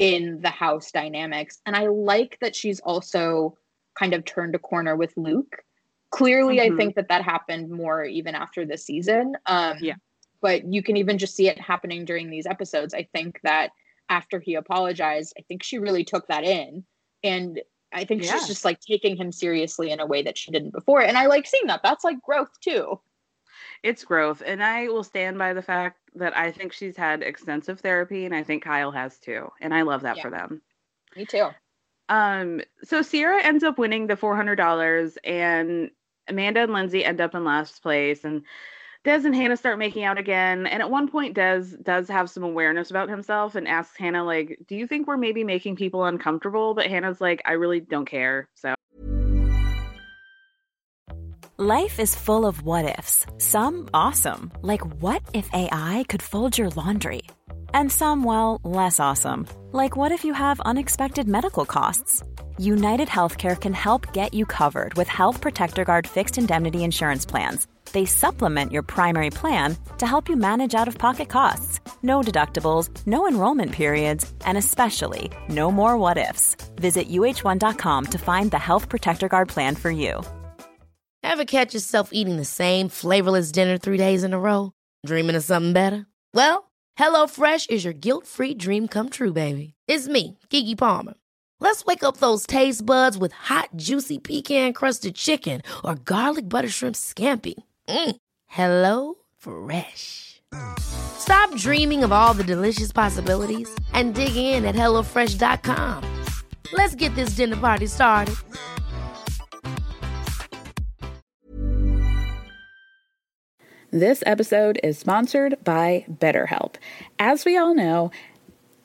in the house dynamics. And I like that she's also kind of turned a corner with Luke. Clearly, Mhm. I think that that happened more even after the season. Um, Yeah. But you can even just see it happening during these episodes. I think that after he apologized, I think she really took that in. And I think Yeah. she's just like taking him seriously in a way that she didn't before. And I like seeing that. That's like growth too. It's growth. And I will stand by the fact that I think she's had extensive therapy and I think Kyle has too. And I love that Yeah. for them. Me too. Um, so Ciara ends up winning the four hundred dollars and Amanda and Lindsay end up in last place and Des and Hannah start making out again. And at one point Des does have some awareness about himself and asks Hannah, like, do you think we're maybe making people uncomfortable? But Hannah's like, I really don't care. So Life is full of what ifs. Some awesome, like what if AI could fold your laundry? And some, well, less awesome, like what if you have unexpected medical costs? United Healthcare can help get you covered with Health Protector Guard fixed indemnity insurance plans. They supplement your primary plan to help you manage out of pocket costs. No deductibles, no enrollment periods, and especially no more what ifs. Visit uh1.com to find the Health Protector Guard plan for you. Ever catch yourself eating the same flavorless dinner three days in a row? Dreaming of something better? Well, HelloFresh is your guilt-free dream come true, baby. It's me, Keke Palmer. Let's wake up those taste buds with hot, juicy pecan-crusted chicken or garlic butter shrimp scampi. Mm. Hello Fresh. Stop dreaming of all the delicious possibilities and dig in at HelloFresh.com. Let's get this dinner party started. This episode is sponsored by BetterHelp. As we all know,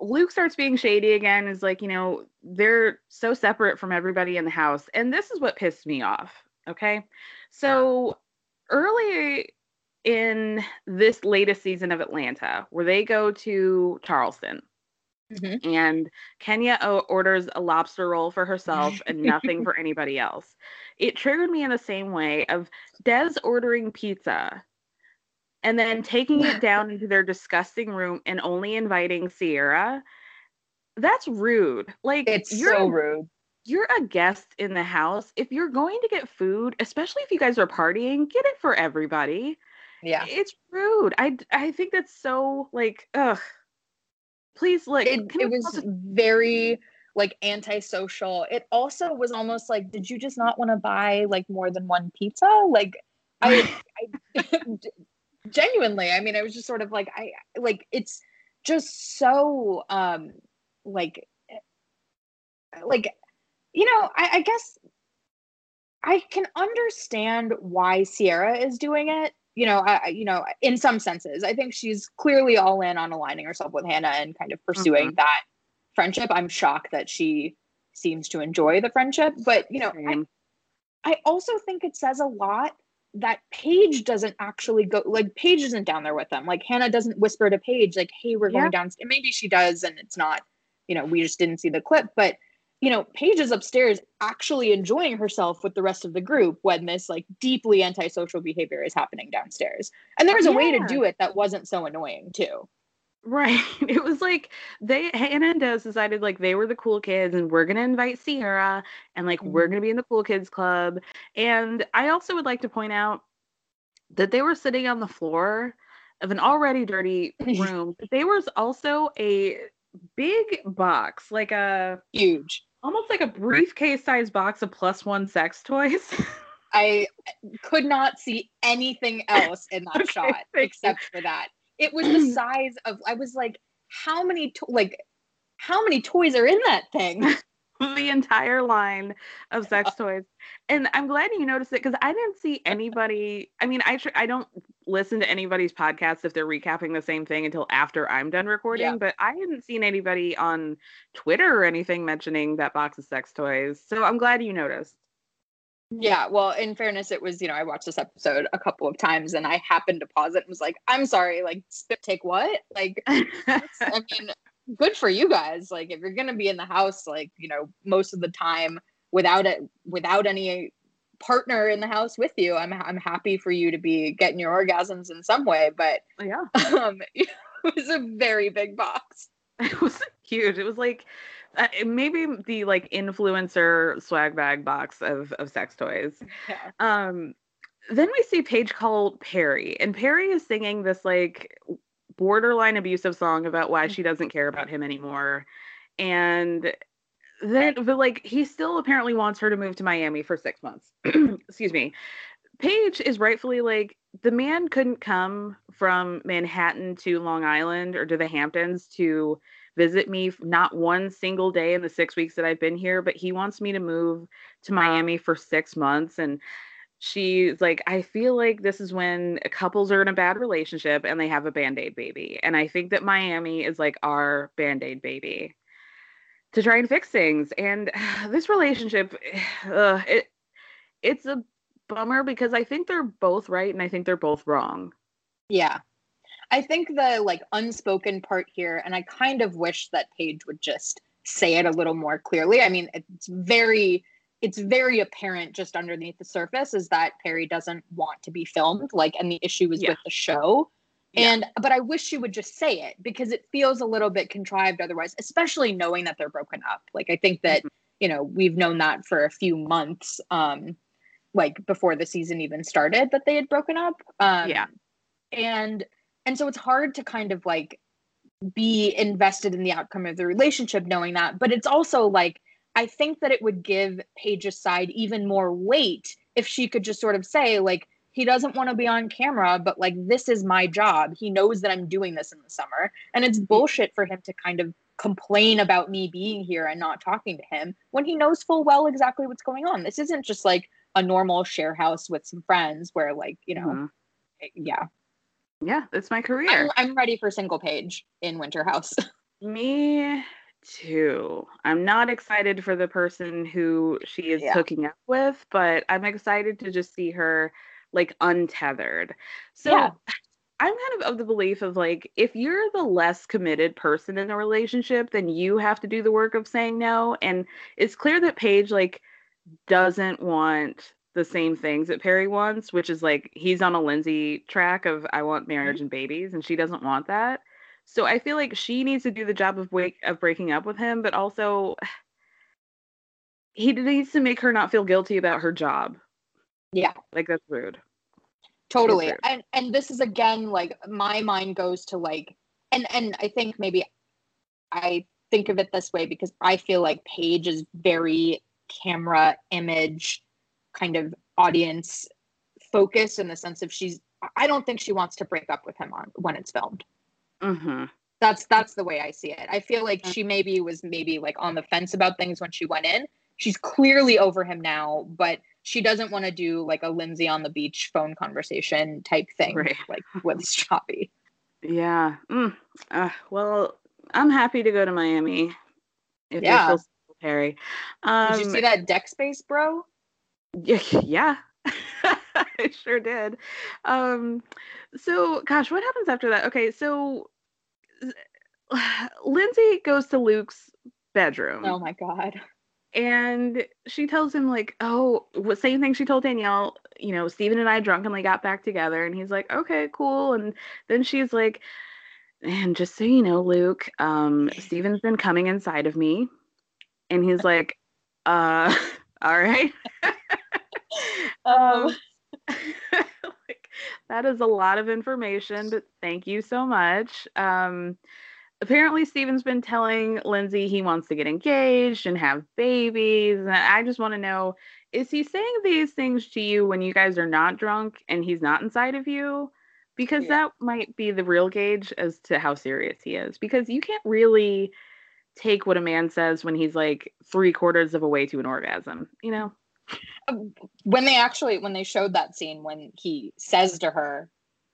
Luke starts being shady again, is like, you know, they're so separate from everybody in the house. And this is what pissed me off. Okay. So early in this latest season of Atlanta, where they go to Charleston, Mm-hmm. and Kenya orders a lobster roll for herself [LAUGHS] and nothing for anybody else. It triggered me in the same way of Des ordering pizza and then taking it [LAUGHS] down into their disgusting room and only inviting Ciara. That's rude. Like It's you're so rude. You're a guest in the house. If you're going to get food, especially if you guys are partying, get it for everybody. Yeah. It's rude. I I think that's so like ugh. Please like it, it was also- very like antisocial. It also was almost like, did you just not want to buy like more than one pizza? Like, I, [LAUGHS] I [LAUGHS] genuinely, I mean, I was just sort of like, I like it's just so um like like you know, I, I guess I can understand why Ciara is doing it. You know, I, you know, in some senses, I think she's clearly all in on aligning herself with Hannah and kind of pursuing that friendship. I'm shocked that she seems to enjoy the friendship, but you know, I, I also think it says a lot that Paige doesn't actually go like Paige isn't down there with them. Like Hannah doesn't whisper to Paige like, "Hey, we're Yeah. going down." Maybe she does, and it's not. You know, we just didn't see the clip, but you know, Paige is upstairs actually enjoying herself with the rest of the group when this like deeply antisocial behavior is happening downstairs. And there's a way to do it that wasn't so annoying too. Right. [LAUGHS] It was like they Hannah and Des decided like they were the cool kids and we're gonna invite Ciara and like we're Mhm. gonna be in the cool kids club. And I also would like to point out that they were sitting on the floor of an already dirty [LAUGHS] room. but there was also a big box, like a huge, almost like a briefcase sized box of plus one sex toys. [LAUGHS] I could not see anything else in that shot except for that. It was the [CLEARS THROAT] size of I was like, how many to- like how many toys are in that thing? [LAUGHS] the entire line of sex toys. And I'm glad you noticed it because I didn't see anybody. I mean, I tr- I don't listen to anybody's podcast if they're recapping the same thing until after I'm done recording. Yeah. But I hadn't seen anybody on Twitter or anything mentioning that box of sex toys. So I'm glad you noticed. Yeah, well, in fairness, it was, you know, I watched this episode a couple of times and I happened to pause it and was like, I'm sorry, like, spit take what? Like, [LAUGHS] I mean, good for you guys. Like, if you're going to be in the house, like, you know, most of the time without it, without any partner in the house with you, I'm, I'm happy for you to be getting your orgasms in some way. But yeah, [LAUGHS] um, [LAUGHS] it was a very big box. It was huge. It was like uh, maybe the like influencer swag bag box of of sex toys. Yeah. Um, then we see Paige call Perry, and Perry is singing this like borderline abusive song about why she doesn't care about him anymore. And then, but like, he still apparently wants her to move to Miami for six months. [CLEARS THROAT] Excuse me. Paige is rightfully like, the man couldn't come from Manhattan to Long Island or to the Hamptons to visit me not one single day in the six weeks that I've been here, but he wants me to move to Miami for six months. And she's like, I feel like this is when couples are in a bad relationship and they have a band aid baby. And I think that Miami is like our band aid baby to try and fix things. And [SIGHS] this relationship, [SIGHS] uh, it it's a bummer because I think they're both right and I think they're both wrong. Yeah. I think the like unspoken part here, and I kind of wish that Paige would just say it a little more clearly. I mean, it's very it's very apparent just underneath the surface is that Perry doesn't want to be filmed, like, and the issue is Yeah. with the show. Yeah. And but I wish she would just say it because it feels a little bit contrived otherwise, especially knowing that they're broken up. Like I think that, you know, we've known that for a few months. Um, like before the season even started that they had broken up. Um, Yeah. and and so it's hard to kind of like be invested in the outcome of the relationship knowing that but it's also like i think that it would give paige's side even more weight if she could just sort of say like he doesn't want to be on camera but like this is my job. He knows that i'm doing this in the summer. And it's bullshit for him to kind of complain about me being here and not talking to him when he knows full well exactly what's going on. This isn't just like a normal share house with some friends where like you know Mhm. yeah Yeah, it's my career. I'm, I'm ready for single Paige in winter house [LAUGHS] Me too. I'm not excited for the person who she is Yeah. hooking up with, but I'm excited to just see her like untethered. So Yeah. I'm kind of of the belief of like if you're the less committed person in a relationship, then you have to do the work of saying no. And it's clear that Paige like doesn't want the same things that Perry wants, which is like he's on a Lindsay track of I want marriage mm-hmm. and babies, and she doesn't want that. So I feel like she needs to do the job of wake of breaking up with him, but also [SIGHS] he needs to make her not feel guilty about her job. yeah Like that's rude. totally rude. and and this is again like my mind goes to like and and i think maybe i think of it this way because i feel like paige is very camera image kind of audience focus in the sense of she's i don't think she wants to break up with him on when it's filmed Mm-hmm. that's that's the way i see it i feel like she maybe was maybe like on the fence about things when she went in she's clearly over him now but she doesn't want to do like a lindsay on the beach phone conversation type thing Right. like with [LAUGHS] Stravy. Yeah. Mm. Uh, well, I'm happy to go to Miami. If Yeah. Perry. Um, did you see that deck space bro [LAUGHS] Yeah. I sure did. Um, so gosh, what happens after that? Okay, so [SIGHS] Lindsay goes to Luke's bedroom. oh my god and she tells him like oh same thing she told danielle you know Stephen and i drunkenly got back together and he's like okay cool and then she's like and just so you know luke um stephen's been coming inside of me and he's [LAUGHS] like uh all right [LAUGHS] um [LAUGHS] like that is a lot of information but thank you so much um apparently Stephen's been telling Lindsay he wants to get engaged and have babies. And I just want to know is he saying these things to you when you guys are not drunk and he's not inside of you? Because Yeah. that might be the real gauge as to how serious he is. Because you can't really take what a man says when he's like three quarters of a way to an orgasm, you know? Um, when they actually when they showed that scene when he says to her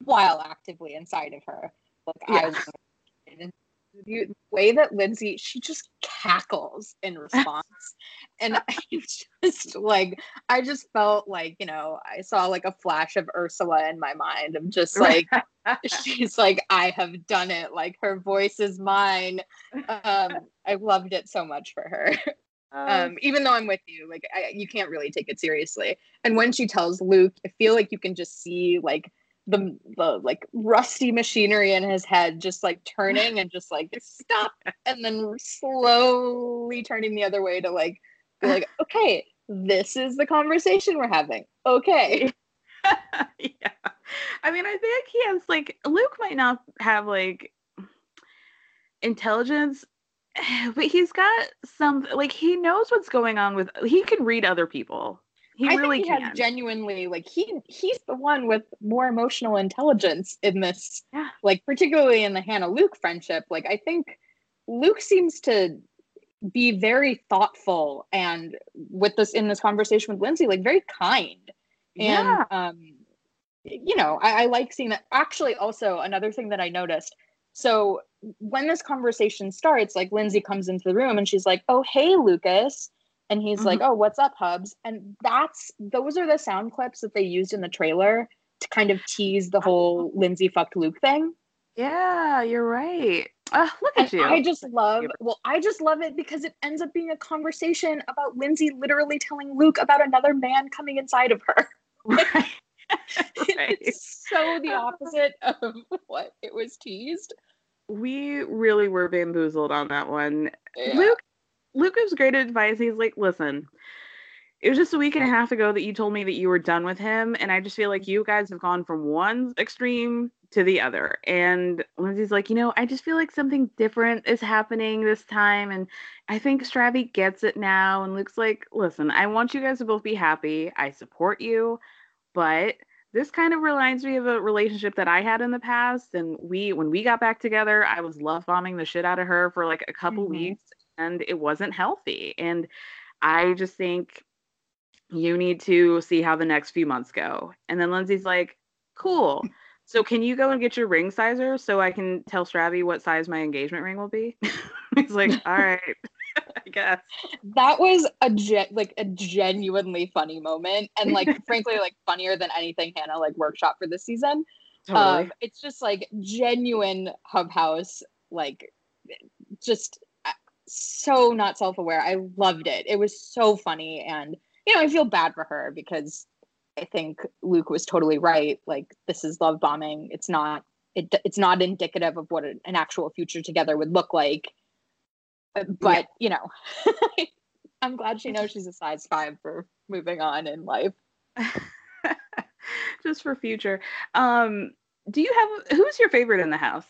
while actively inside of her like Yeah. i the way that lindsay she just cackles in response. [LAUGHS] And I just like i just felt like you know i saw like a flash of ursula in my mind of just like [LAUGHS] she's like i have done it. Like her voice is mine. Um i loved it so much for her. Um even though i'm with you like I, you can't really take it seriously. And when she tells luke i feel like you can just see like the the like rusty machinery in his head just like turning and just like stop and then slowly turning the other way to like be like [LAUGHS] okay this is the conversation we're having okay [LAUGHS] yeah. I mean, I think he has like Luke might not have like intelligence, [SIGHS] but he's got some like he knows what's going on with he can read other people. He I really think he can. has genuinely like he he's the one with more emotional intelligence in this Yeah. like particularly in the Hannah Luke friendship like I think Luke seems to be very thoughtful and with this in this conversation with Lindsay like very kind and Yeah. um you know I, I like seeing that actually also another thing that I noticed so when this conversation starts like Lindsay comes into the room and she's like oh hey Lucas and he's like oh what's up hubs and that's those are the sound clips that they used in the trailer to kind of tease the whole [LAUGHS] lindsay fucked luke thing Yeah, you're right. Uh, look and at you. i just love well i just love it because it ends up being a conversation about lindsay literally telling luke about another man coming inside of her [LAUGHS] right. [LAUGHS] it's so the opposite of what it was teased we really were bamboozled on that one. Yeah. Luke Luke gives great advice. He's like, listen, it was just a week and a half ago that you told me that you were done with him and i just feel like you guys have gone from one extreme to the other and lindsay's like you know i just feel like something different is happening this time and i think stravy gets it now and luke's like listen i want you guys to both be happy i support you but this kind of reminds me of a relationship that I had in the past. And we, when we got back together, I was love bombing the shit out of her for like a couple Mhm. weeks and it wasn't healthy. And I just think you need to see how the next few months go. And then Lindsay's like, cool. So can you go and get your ring sizer so I can tell Stravy what size my engagement ring will be? [LAUGHS] He's like, [LAUGHS] all right, [LAUGHS] I guess. that was a ge- like a genuinely funny moment and like frankly like funnier than anything hannah like workshop for this season Totally. um it's just like genuine hub house like just so not self-aware. I loved it. It was so funny and you know i feel bad for her because i think luke was totally right. Like this is love bombing. It's not it, it's not indicative of what an actual future together would look like. But you know [LAUGHS] i'm glad she knows she's a size five for moving on in life. [LAUGHS] Just for future. Um, do you have who's your favorite in the house?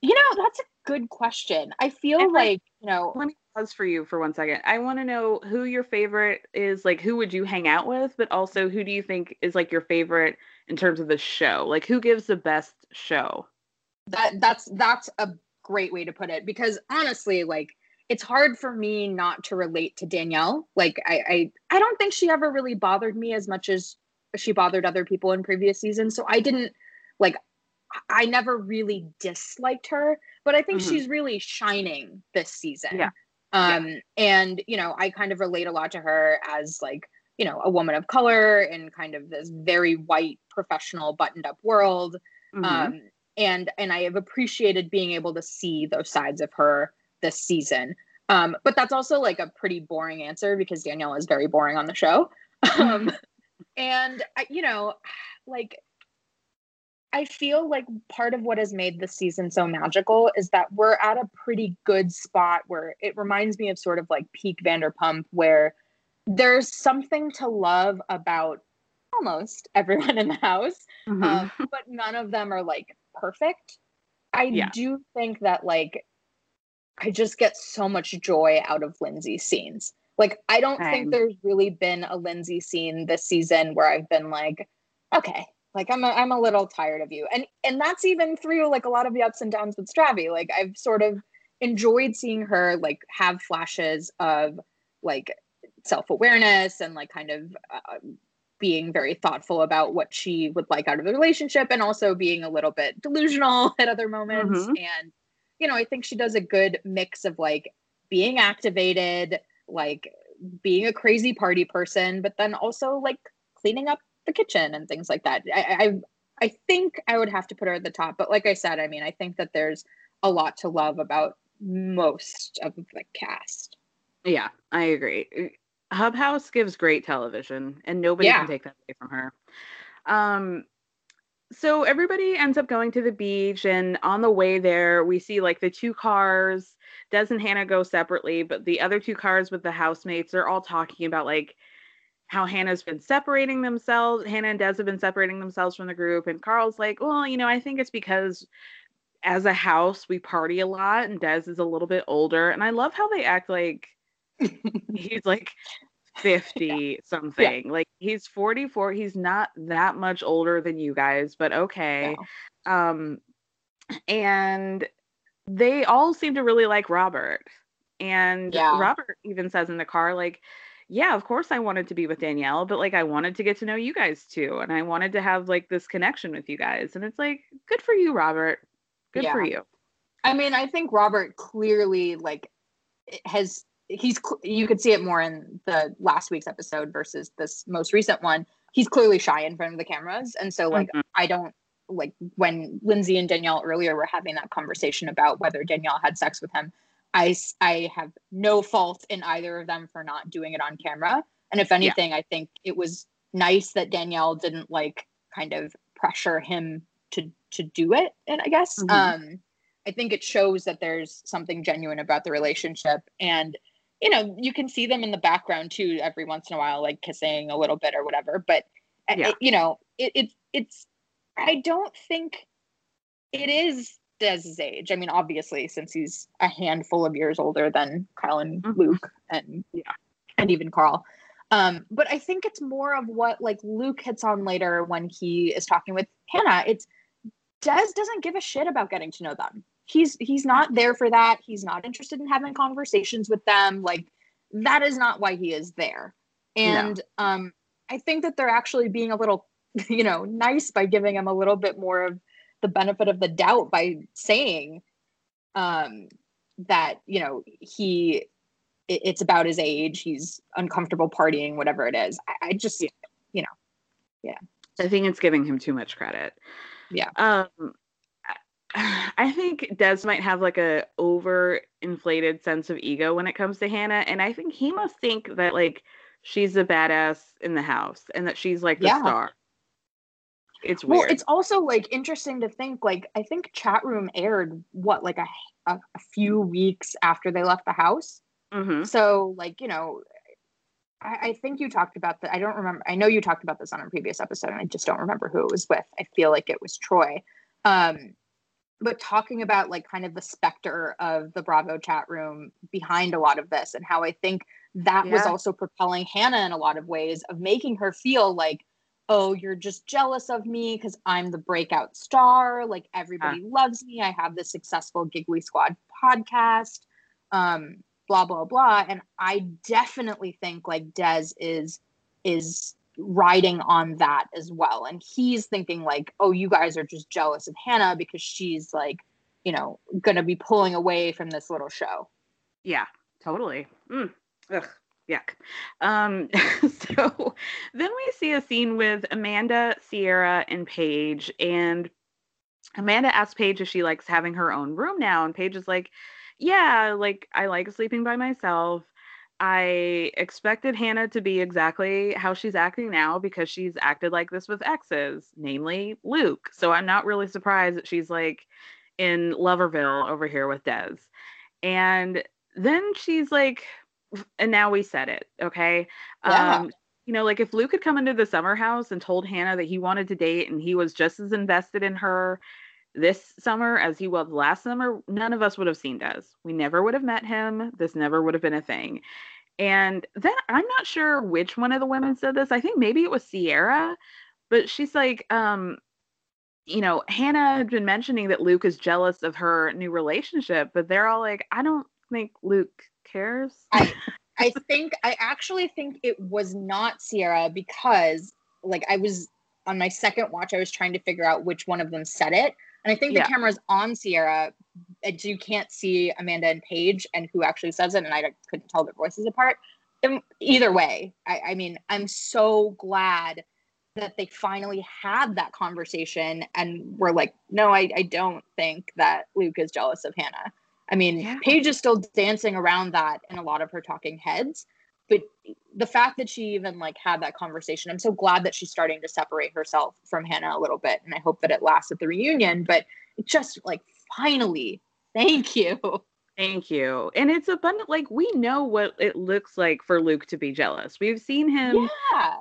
you know that's a good question i feel And, like, like you know Let me pause for you for one second. I want to know who your favorite is. Like, who would you hang out with? But also, who do you think is like your favorite in terms of the show? Like, who gives the best show? that that's that's a great way to put it because honestly like it's hard for me not to relate to danielle like i i, I don't think she ever really bothered me as much as she bothered other people in previous seasons so i didn't like i never really disliked her but i think Mhm. she's really shining this season Yeah. um and you know i kind of relate a lot to her as like you know a woman of color in kind of this very white professional buttoned up world Mhm. um and and i have appreciated being able to see those sides of her this season um but that's also like a pretty boring answer because danielle is very boring on the show [LAUGHS] um [LAUGHS] and I, you know like i feel like part of what has made this season so magical is that we're at a pretty good spot where it reminds me of sort of like peak vanderpump where there's something to love about almost everyone in the house Mhm. um, but none of them are like perfect. I Yeah. do think that like I just get so much joy out of Lindsay's scenes. Like I don't Same. think there's really been a Lindsay scene this season where I've been like, okay, like I'm a, I'm a little tired of you, and and that's even through like a lot of the ups and downs with Stravy. Like I've sort of enjoyed seeing her like have flashes of like self awareness and like kind of uh, being very thoughtful about what she would like out of the relationship and also being a little bit delusional [LAUGHS] at other moments Mhm. and you know i think she does a good mix of like being activated like being a crazy party person but then also like cleaning up the kitchen and things like that i i, I think i would have to put her at the top but like i said i mean i think that there's a lot to love about most of the cast Yeah, I agree. Hub House gives great television, and nobody Yeah. can take that away from her. Um, so everybody ends up going to the beach, and on the way there, we see like the two cars. Des and Hannah go separately, but the other two cars with the housemates are all talking about like how Hannah's been separating themselves. Hannah and Des have been separating themselves from the group, and Carl's like, "Well, you know, I think it's because." As a house, we party a lot, and Des is a little bit older. And I love how they act like [LAUGHS] he's like 50 something. Like he's 44. He's not that much older than you guys, but okay. Um and they all seem to really like Robert. And Yeah. Robert even says in the car like yeah, of course I wanted to be with Danielle, but like I wanted to get to know you guys too and I wanted to have like this connection with you guys. And it's like good for you, Robert. Good for you. I mean, I think Robert clearly like has he's you could see it more in the last week's episode versus this most recent one. He's clearly shy in front of the cameras, and so like Mhm. I don't like when Lindsay and Danielle earlier were having that conversation about whether Danielle had sex with him. I I have no fault in either of them for not doing it on camera, and if anything, I think it was nice that Danielle didn't like kind of pressure him to to do it. And I guess Mhm. um I think it shows that there's something genuine about the relationship. And, you know, you can see them in the background too every once in a while, like kissing a little bit or whatever. But uh, Yeah. it- you know, it, it's it's. I don't think it is Des's age. I mean, obviously, since he's a handful of years older than Kyle and Luke, and Yeah. and even Carl. Um, but I think it's more of what like Luke hits on later when he is talking with Hannah. It's Des doesn't give a shit about getting to know them. He's he's not there for that. He's not interested in having conversations with them. Like that is not why he is there. And um I think that they're actually being a little, [LAUGHS] you know, nice by giving him a little bit more of the benefit of the doubt by saying um that, you know, he it- it's about his age, he's uncomfortable partying, whatever it is. I, I just, you know, yeah. I think it's giving him too much credit. Yeah. Um, I- think Des might have like a over inflated sense of ego when it comes to Hannah, and I think he must think that like she's a badass in the house and that she's like the Yeah. star. It's Well, it's also like interesting to think like I think chat room aired what like a a, a few weeks after they left the house. Mm-hmm. So like you know, I, I think you talked about that. I don't remember. I know you talked about this on a previous episode, and I just don't remember who it was with. I feel like it was Troy. Um, but talking about like kind of the specter of the Bravo chat room behind a lot of this, and how I think that was also propelling Hannah in a lot of ways of making her feel like oh, you're just jealous of me because I'm the breakout star. Like everybody loves me. I have this successful Giggly Squad podcast. Um, blah blah blah. And I definitely think like Des is is riding on that as well. And he's thinking like, oh, you guys are just jealous of Hannah because she's like, you know, gonna be pulling away from this little show. Yeah, totally. Mm. Ugh, yuck. Um, [LAUGHS] so then we see a scene with Amanda, Ciara, and Paige, and Amanda asks Paige if she likes having her own room now, and Paige is like, "Yeah, like I like sleeping by myself." I expected Hannah to be exactly how she's acting now because she's acted like this with exes, namely Luke. So I'm not really surprised that she's like in Loverville over here with Des. And then she's like, and now we said it, okay? Yeah. Um, you know, like if Luke had come into the summer house and told Hannah that he wanted to date and he was just as invested in her this summer as he was last summer, none of us would have seen Des. We never would have met him. This never would have been a thing. And then I'm not sure which one of the women said this. I think maybe it was Ciara, but she's like, um, you know, Hannah had been mentioning that Luke is jealous of her new relationship, but they're all like, I don't think Luke cares. I [LAUGHS] I think I actually think it was not Ciara because like I was on my second watch, I was trying to figure out which one of them said it. And I think Yeah. the camera's on Ciara, and you can't see Amanda and Paige and who actually says it, and I couldn't tell their voices apart. Um, Either way, I, I mean, I'm so glad that they finally had that conversation and were like, no, I, I don't think that Luke is jealous of Hannah. I mean, Paige is still dancing around that in a lot of her talking heads, but the fact that she even like had that conversation, I'm so glad that she's starting to separate herself from Hannah a little bit, and I hope that it lasts at the reunion. But just like finally, thank you. Thank you. And it's abundant. Like we know what it looks like for Luke to be jealous. We've seen him. Yeah.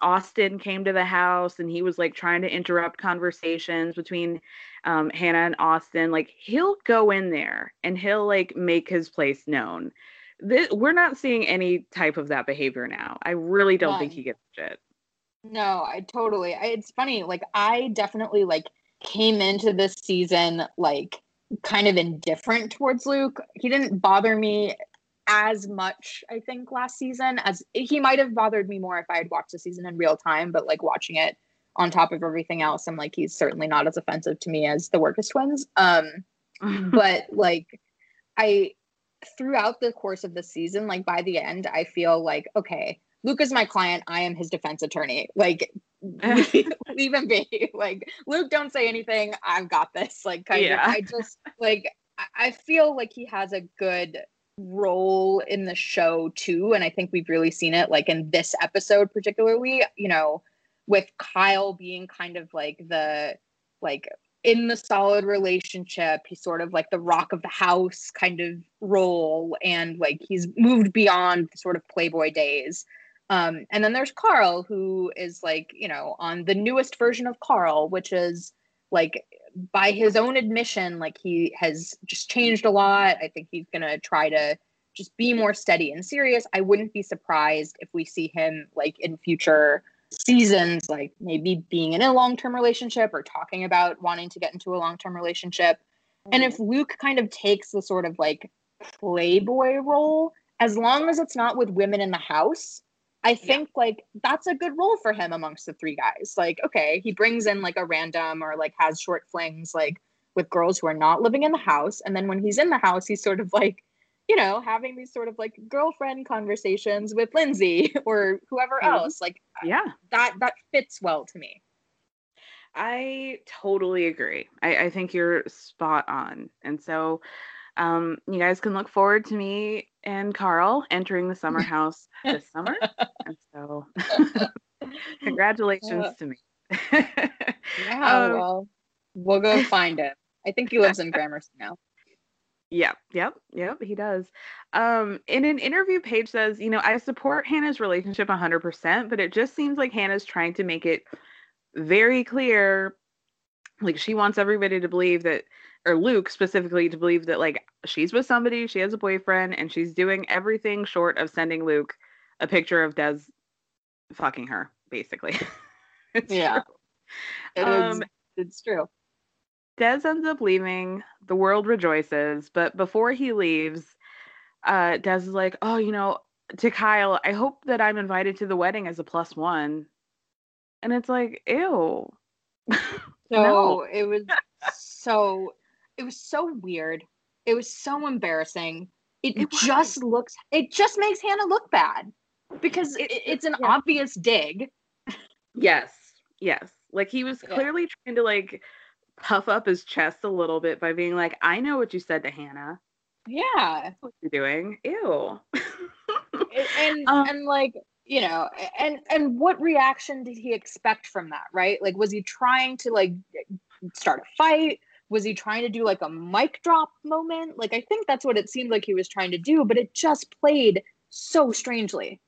Austin came to the house and he was like trying to interrupt conversations between um, Hannah and Austin. Like he'll go in there and he'll like make his place known. This, we're not seeing any type of that behavior now. I really don't think he gets shit. No, I totally. I, it's funny. Like I definitely like came into this season like kind of indifferent towards Luke. He didn't bother me as much, I think, last season as he might have bothered me more if I had watched the season in real time. But like watching it on top of everything else, I'm like he's certainly not as offensive to me as the Wirkus twins. Um, [LAUGHS] but like I throughout the course of the season, like by the end, I feel like okay, Luke is my client. I am his defense attorney. Like leave, [LAUGHS] [LAUGHS] leave him be. Like Luke, don't say anything. I've got this. Like kind Yeah. of. I just like I- I feel like he has a good role in the show too and i think we've really seen it like in this episode particularly you know with kyle being kind of like the like in the solid relationship. He's sort of like the rock of the house kind of role, and like he's moved beyond sort of Playboy days. Um, and then there's Carl, who is like, you know, on the newest version of Carl, which is like by his own admission, like he has just changed a lot. I think he's gonna try to just be more steady and serious. I wouldn't be surprised if we see him like in future seasons, like maybe being in a long term relationship or talking about wanting to get into a long term relationship. Mm-hmm. And if Luke kind of takes the sort of like playboy role, as long as it's not with women in the house, I think yeah. like that's a good role for him amongst the three guys. Like, okay, he brings in like a random or like has short flings like with girls who are not living in the house. And then when he's in the house, he's sort of like, you know, having these sort of like girlfriend conversations with Lindsay [LAUGHS] or whoever mm-hmm. else. Like, yeah, that that fits well to me. I totally agree. I, I think you're spot on. And so um, you guys can look forward to me and Carl entering the summer house this summer. [LAUGHS] And so, [LAUGHS] congratulations to me. yeah, um, well, we'll go find him. I think he lives in Gramercy now. Yep, yep, yep, he does. Um, in an interview, Paige says, you know, I support Hannah's relationship 100%, but it just seems like Hannah's trying to make it very clear. Like, she wants everybody to believe that or Luke specifically to believe that like she's with somebody, she has a boyfriend, and she's doing everything short of sending Luke a picture of Des fucking her, basically. [LAUGHS] yeah. True. It um, is, it's true. Des ends up leaving. The world rejoices, but before he leaves, uh, Des is like, "Oh, you know, to Kyle, I hope that I'm invited to the wedding as a plus one." And it's like, ew. [LAUGHS] So no. it was so it was so weird. It was so embarrassing. It, it just looks. It just makes Hannah look bad because it, it's an yeah. obvious dig. Yes. Yes. Like he was clearly yeah. trying to like puff up his chest a little bit by being like, "I know what you said to Hannah." Yeah. What you're doing. Ew. and [LAUGHS] um, and like you know and and what reaction did he expect from that right like was he trying to like start a fight was he trying to do like a mic drop moment? Like I think that's what it seemed like he was trying to do, but it just played so strangely.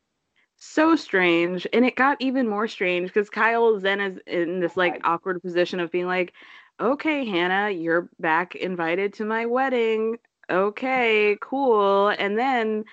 So strange. And it got even more strange because Kyle then is in this like awkward position of being like, okay, Hannah, you're back invited to my wedding. Okay, cool. And then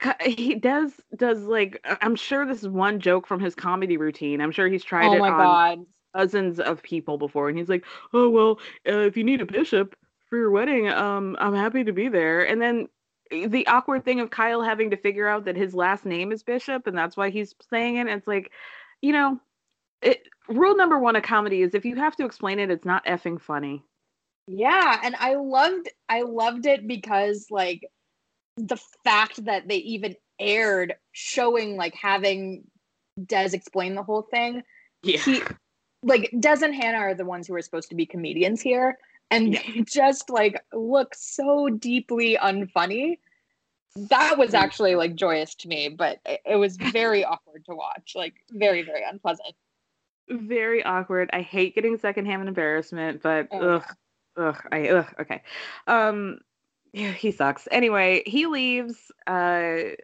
[LAUGHS] he does does like I'm sure this is one joke from his comedy routine. I'm sure he's tried oh it. On, god! dozens of people before, and he's like, "Oh well, uh, if you need a bishop for your wedding, um, I'm happy to be there." And then eh, the awkward thing of Kyle having to figure out that his last name is Bishop, and that's why he's saying it. It's like, you know, it, rule number one of comedy is if you have to explain it, it's not effing funny. Yeah, and I loved I loved it because like the fact that they even aired showing like having Des explain the whole thing. Yeah. He like Des and Hannah are the ones who are supposed to be comedians here, and yeah. they just like look so deeply unfunny. That was actually like joyous to me, but it was very [LAUGHS] awkward to watch. Like very, very unpleasant. Very awkward. I hate getting secondhand embarrassment, but oh, ugh, ugh, I ugh. Okay, um, yeah, he sucks. Anyway, he leaves. Uh,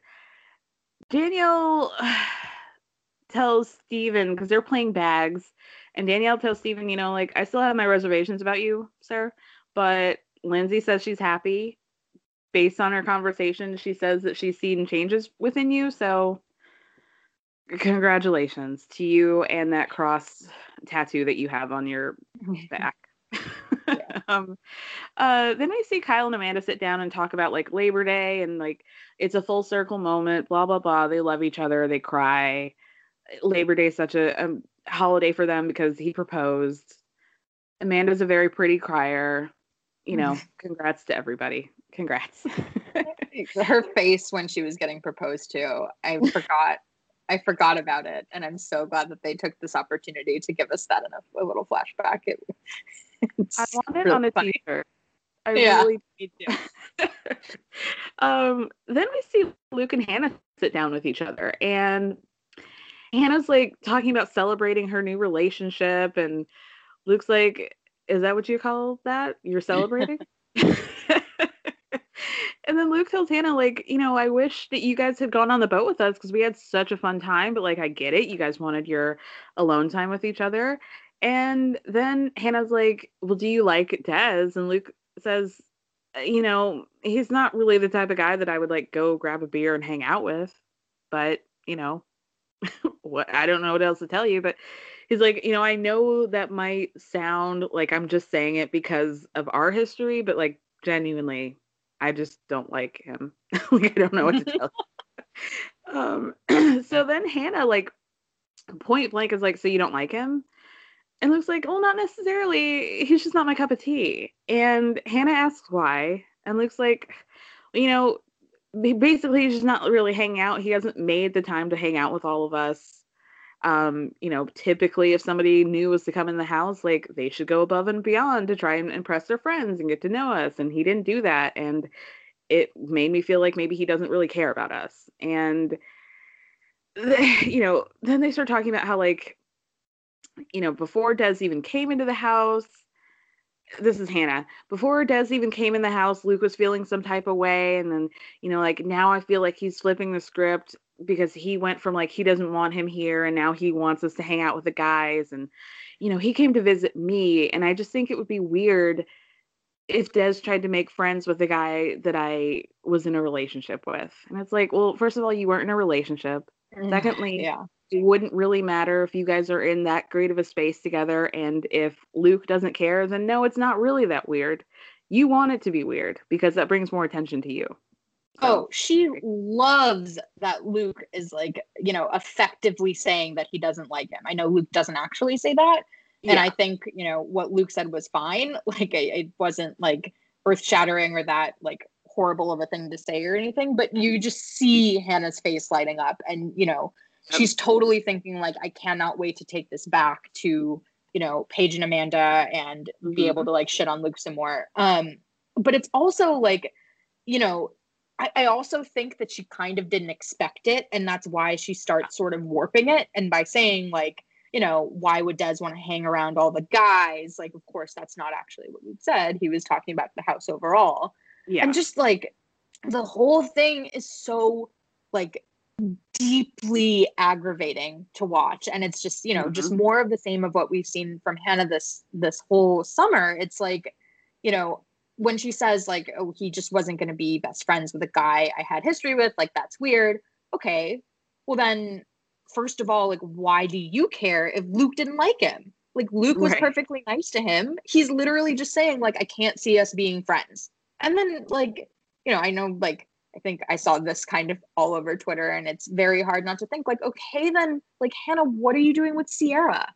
Danielle [SIGHS] tells Stephen because they're playing bags and Danielle tells Stephen, you know, like, I still have my reservations about you, sir. But Lindsay says she's happy. Based on her conversation, she says that she's seen changes within you. So, congratulations to you and that cross tattoo that you have on your [LAUGHS] back. [LAUGHS] um, uh, then we see Kyle and Amanda sit down and talk about like Labor Day and like it's a full circle moment, blah, blah, blah. They love each other, they cry. Labor Day is such a, a holiday for them because he proposed. Amanda's a very pretty crier. You know, [LAUGHS] congrats to everybody. Congrats. Her face when she was getting proposed to, I forgot. I forgot about it, and I'm so glad that they took this opportunity to give us that in a, a little flashback. It, [LAUGHS] I want it really on a funny. t-shirt. I yeah. really need to. [LAUGHS] um, then we see Luke and Hannah sit down with each other, and Hannah's like talking about celebrating her new relationship, and Luke's like, Is that what you call that? You're [LAUGHS] celebrating? And then Luke tells Hannah, like, you know, I wish that you guys had gone on the boat with us because we had such a fun time, but like, I get it. You guys wanted your alone time with each other. And then Hannah's like, well, do you like Des? And Luke says, "Uh, you know, he's not really the type of guy that I would like go grab a beer and hang out with. But, you know, [LAUGHS] what I don't know what else to tell you, but he's like, you know, I know that might sound like I'm just saying it because of our history, but like genuinely, I just don't like him. [LAUGHS] like I don't know what to [LAUGHS] tell. um [CLEARS THROAT] so then Hannah like point blank is like, so you don't like him? And Luke's like, well, not necessarily. He's just not my cup of tea. And Hannah asks why. And Luke's like, you know, basically he's just not really hanging out. He hasn't made the time to hang out with all of us. Um, you know, typically if somebody new was to come in the house, like they should go above and beyond to try and impress their friends and get to know us. And he didn't do that. And it made me feel like maybe he doesn't really care about us. And [LAUGHS] you know, then they start talking about how like you know, before Des even came into the house, this is Hannah. Before Des even came in the house, Luke was feeling some type of way. And then, you know, like now I feel like he's flipping the script because he went from like he doesn't want him here and now he wants us to hang out with the guys. And, you know, he came to visit me. And I just think it would be weird if Des tried to make friends with the guy that I was in a relationship with. And it's like, well, first of all, you weren't in a relationship. Mm, Secondly, yeah. It wouldn't really matter if you guys are in that great of a space together. And if Luke doesn't care, then no, it's not really that weird. You want it to be weird because that brings more attention to you. Oh, she loves that Luke is like, you know, effectively saying that he doesn't like him. I know Luke doesn't actually say that. And Yeah. I think, you know, what Luke said was fine. [LAUGHS] Like, it, it wasn't like earth shattering or that like horrible of a thing to say or anything. But you just see Hannah's face lighting up. And, you know, she's totally thinking, like, I cannot wait to take this back to, you know, Paige and Amanda and be Mhm. able to like shit on Luke some more. Um, but it's also like, you know, I, I also think that she kind of didn't expect it, and that's why she starts sort of warping it. And by saying like, you know, why would Des want to hang around all the guys? Like, of course, that's not actually what we said. He was talking about the house overall, Yeah. and just like the whole thing is so like deeply aggravating to watch. And it's just you know just mm-hmm. more of the same of what we've seen from hannah this this whole summer. It's like you know when she says like oh he just wasn't going to be best friends with a guy i had history with like that's weird. Okay. Well then first of all like why do you care if luke didn't like him? Like luke was Right. perfectly nice to him. He's literally just saying like i can't see us being friends. And then like you know i know like I think I saw this kind of all over Twitter, and it's very hard not to think like, okay, then like Hannah, what are you doing with Ciara?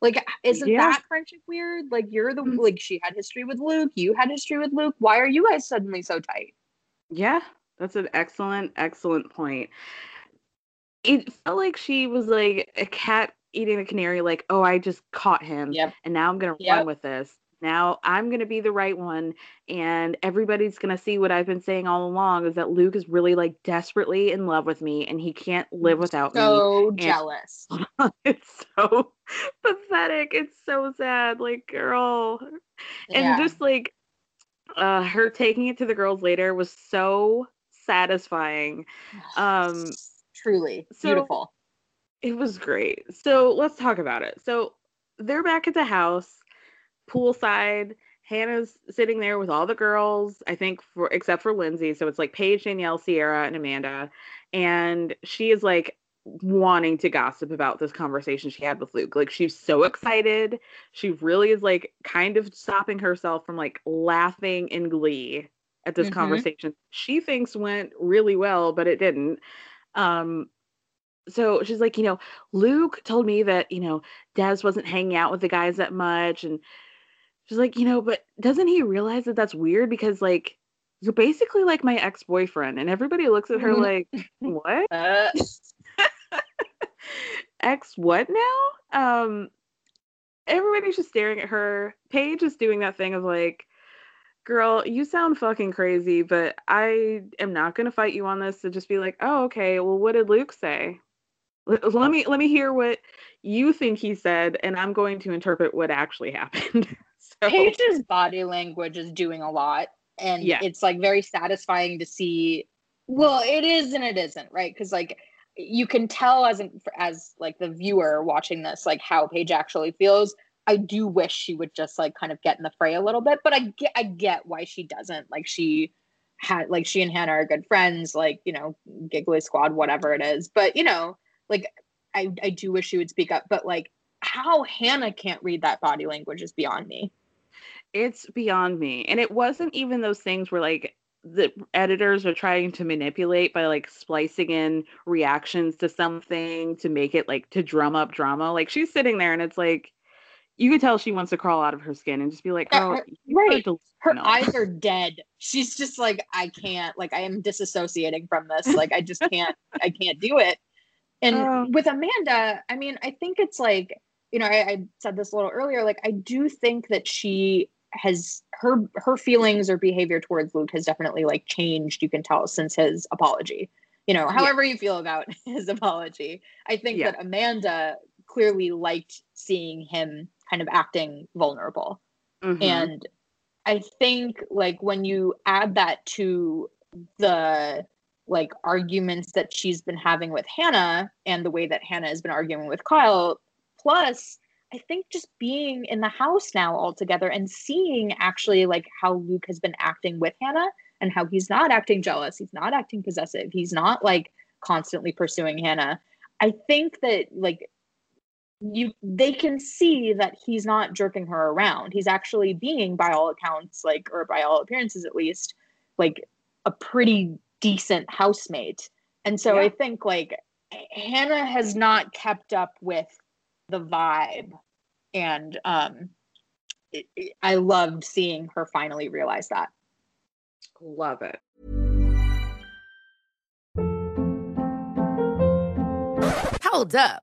Like, isn't Yeah. that friendship weird? Like, you're the mm. like she had history with Luke, you had history with Luke. Why are you guys suddenly so tight? Yeah, that's an excellent, excellent point. It felt like she was like a cat eating a canary, like, oh, I just caught him. Yep. And now I'm going to Yep. run with this. Now I'm going to be the right one. And everybody's going to see what I've been saying all along is that Luke is really like desperately in love with me and he can't live without So me. So jealous. And [LAUGHS] it's so pathetic. It's so sad. Like, girl. And Yeah. just like uh her taking it to the girls later was so satisfying. [SIGHS] Um Truly so- beautiful. it was great. So let's talk about it. So they're back at the house, poolside. Hannah's sitting there with all the girls, I think for except for Lindsay. So it's like Paige, Danielle, Ciara, and Amanda. And she is like wanting to gossip about this conversation she had with Luke. Like she's so excited. She really is like kind of stopping herself from like laughing in glee at this Mhm. conversation. She thinks went really well, but it didn't. Um so she's like, you know, Luke told me that, you know, Des wasn't hanging out with the guys that much. And she's like, you know, but doesn't he realize that that's weird? Because, like, you're basically like my ex boyfriend. And everybody looks at her like, what? [LAUGHS] Uh, [LAUGHS] Ex what now? Um, everybody's just staring at her. Paige is doing that thing of like, girl, you sound fucking crazy, but I am not going to fight you on this to just be like, oh, okay, well, what did Luke say? Let me let me hear what you think he said and i'm going to interpret what actually happened [LAUGHS] [LAUGHS] Paige's body language is doing a lot. And Yeah. it's like very satisfying to see. Well, it is and it isn't, right? Because like you can tell as an, as like the viewer watching this, like how Paige actually feels. I do wish she would just like kind of get in the fray a little bit, but I get I get why she doesn't. Like she had like she and Hannah are good friends, like you know, giggly squad, whatever it is. But you know, like I I do wish she would speak up, but like how Hannah can't read that body language is beyond me. It's beyond me. And it wasn't even those things where like the editors are trying to manipulate by like splicing in reactions to something to make it like to drum up drama. Like she's sitting there and it's like you could tell she wants to crawl out of her skin and just be like, "Oh, her- right. Her eyes are dead. She's just like, I can't, like, I am disassociating from this. Like, I just can't, I can't do it. And Oh. with Amanda, I mean, I think it's like, you know, I, I said this a little earlier, like, I do think that she has her her feelings or behavior towards Luke has definitely like changed, you can tell, since his apology. You know, Yeah. however you feel about [LAUGHS] his apology. I think Yeah. that Amanda clearly liked seeing him kind of acting vulnerable. Mhm. And I think like when you add that to the like arguments that she's been having with Hannah and the way that Hannah has been arguing with Kyle, plus I think just being in the house now all together and seeing actually like how Luke has been acting with Hannah and how he's not acting jealous, he's not acting possessive, he's not like constantly pursuing Hannah. I think that like you they can see that he's not jerking her around. He's actually being by all accounts like or by all appearances at least like a pretty decent housemate. And so I think like Hannah has not kept up with the vibe and um it- it- I loved seeing her finally realize that. Love it. Hold up.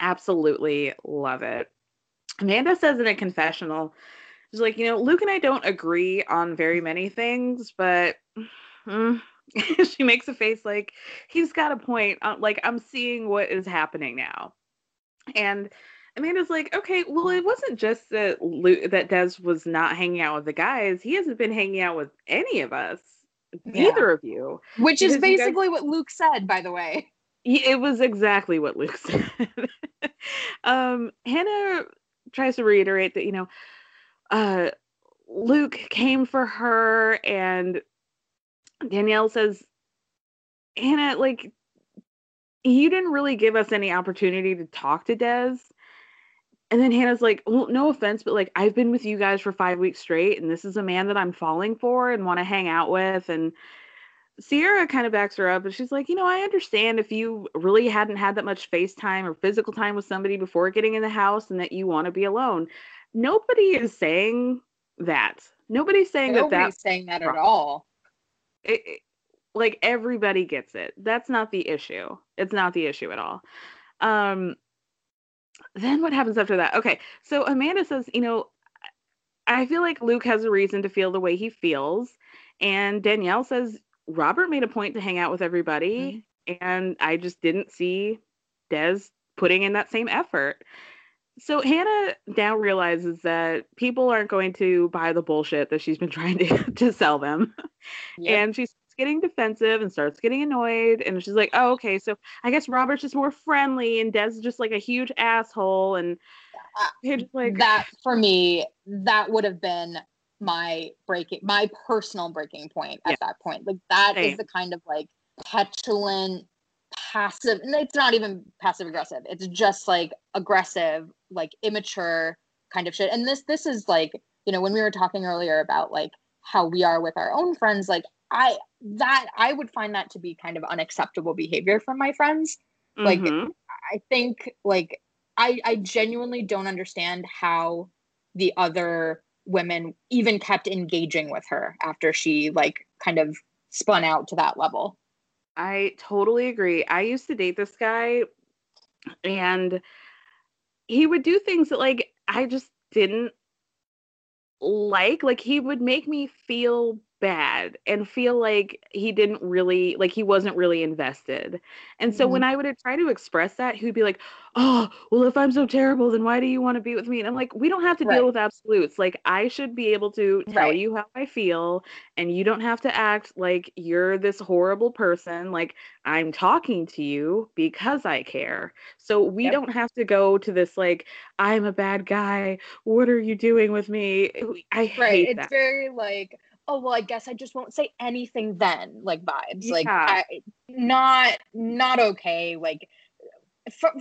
Absolutely love it. Amanda says in a confessional, she's like, you know, Luke and I don't agree on very many things, but mm, [LAUGHS] she makes a face like he's got a point. Uh, like I'm seeing what is happening now, and Amanda's like, okay, well, it wasn't just that Luke, that Des was not hanging out with the guys. He hasn't been hanging out with any of us, neither of you. Which is you guys- basically what Luke said, by the way. It was exactly what Luke [LAUGHS] said. um, Hannah tries to reiterate that, you know, uh, Luke came for her, and Danielle says, Hannah, like, you didn't really give us any opportunity to talk to Des. And then Hannah's like, well, no offense, but like, I've been with you guys for five weeks straight, and this is a man that I'm falling for and want to hang out with. And Ciara kind of backs her up and she's like, you know, I understand if you really hadn't had that much face time or physical time with somebody before getting in the house and that you want to be alone. Nobody is saying that. Nobody's saying that Nobody's saying that at all. it, it- like everybody gets it. That's not the issue. It's not the issue at all. Um then what happens after that? Okay. So Amanda says, you know, I feel like Luke has a reason to feel the way he feels. And Danielle says Robert made a point to hang out with everybody mm-hmm. and I just didn't see Des putting in that same effort. So Hannah now realizes that people aren't going to buy the bullshit that she's been [LAUGHS] trying to, to sell them. And she's getting defensive and starts getting annoyed. And she's like, oh, okay, so I guess Robert's just more friendly and Des is just like a huge asshole. And uh, like that for me, that would have been my breaking, my personal breaking point at yeah. that point. Like that Same. is the kind of like petulant, passive. And it's not even passive aggressive. It's just like aggressive, like immature kind of shit. And this, this is like, you know, when we were talking earlier about like how we are with our own friends, like I that I would find that to be kind of unacceptable behavior from my friends. Like mm-hmm. I think like I I genuinely don't understand how the other women even kept engaging with her after she like kind of spun out to that level. I totally agree. I used to date this guy and he would do things that like I just didn't like like he would make me feel bad and feel like he didn't really like he wasn't really invested. And so mm-hmm. when I would try to express that, he would be like, "Oh, well if I'm so terrible, then why do you want to be with me?" And I'm like, "We don't have to right. deal with absolutes. Like I should be able to tell right. you how I feel and you don't have to act like you're this horrible person. Like I'm talking to you because I care. So we yep. don't have to go to this like I'm a bad guy. What are you doing with me? I right. hate it's that. very like oh well i guess i just won't say anything then like vibes yeah. like I, not not okay like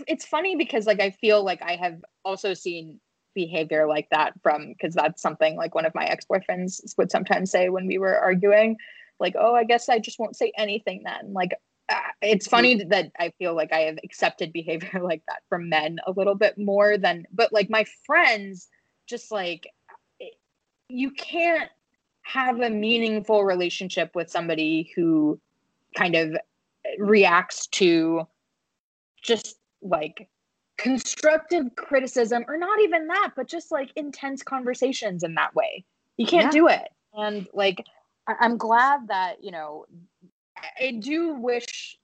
it's funny because like i feel like i have also seen behavior like that from because that's something like one of my ex-boyfriends would sometimes say when we were arguing like oh i guess i just won't say anything then like uh, it's funny mm-hmm. that i feel like i have accepted behavior [LAUGHS] like that from men a little bit more than but like my friends just like you can't have a meaningful relationship with somebody who kind of reacts to just like constructive criticism or not even that but just like intense conversations in that way. You can't yeah. do it. And like I- i'm glad that you know i do wish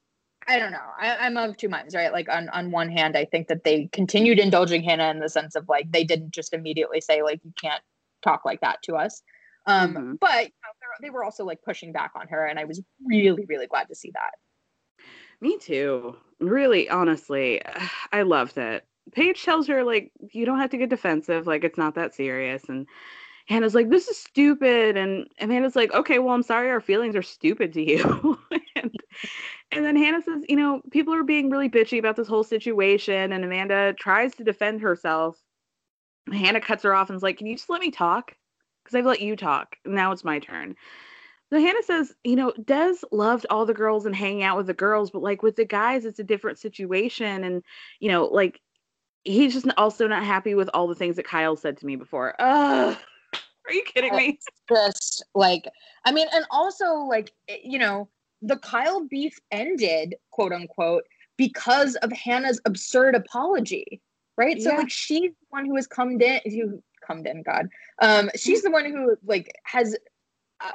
i don't know I- i'm of two minds right? Like on on one hand i think that they continued indulging hannah in the sense of like they didn't just immediately say like you can't talk like that to us um, mm-hmm. But you know, they were also like pushing back on her, and I was really, really glad to see that. Me too. Really, honestly, [SIGHS] I loved it. Paige tells her like you don't have to get defensive, like it's not that serious, and Hannah's like, "This is stupid," and Amanda's like, "Okay, well, I'm sorry, our feelings are stupid to you." [LAUGHS] and, and then Hannah says, "You know, people are being really bitchy about this whole situation," and Amanda tries to defend herself. Hannah cuts her off and is like, "Can you just let me talk?" Because I've let you talk. Now it's my turn. So Hannah says, you know, Des loved all the girls and hanging out with the girls, but like with the guys, it's a different situation. And, you know, like he's just also not happy with all the things that Kyle said to me before. Ugh. [LAUGHS] Are you kidding me? Just like, I mean, and also like, eh, you know, the Kyle beef ended, quote unquote, because of Hannah's absurd apology, right? So like she's the one who has come in, who come in, God. Um, she's the one who like has uh,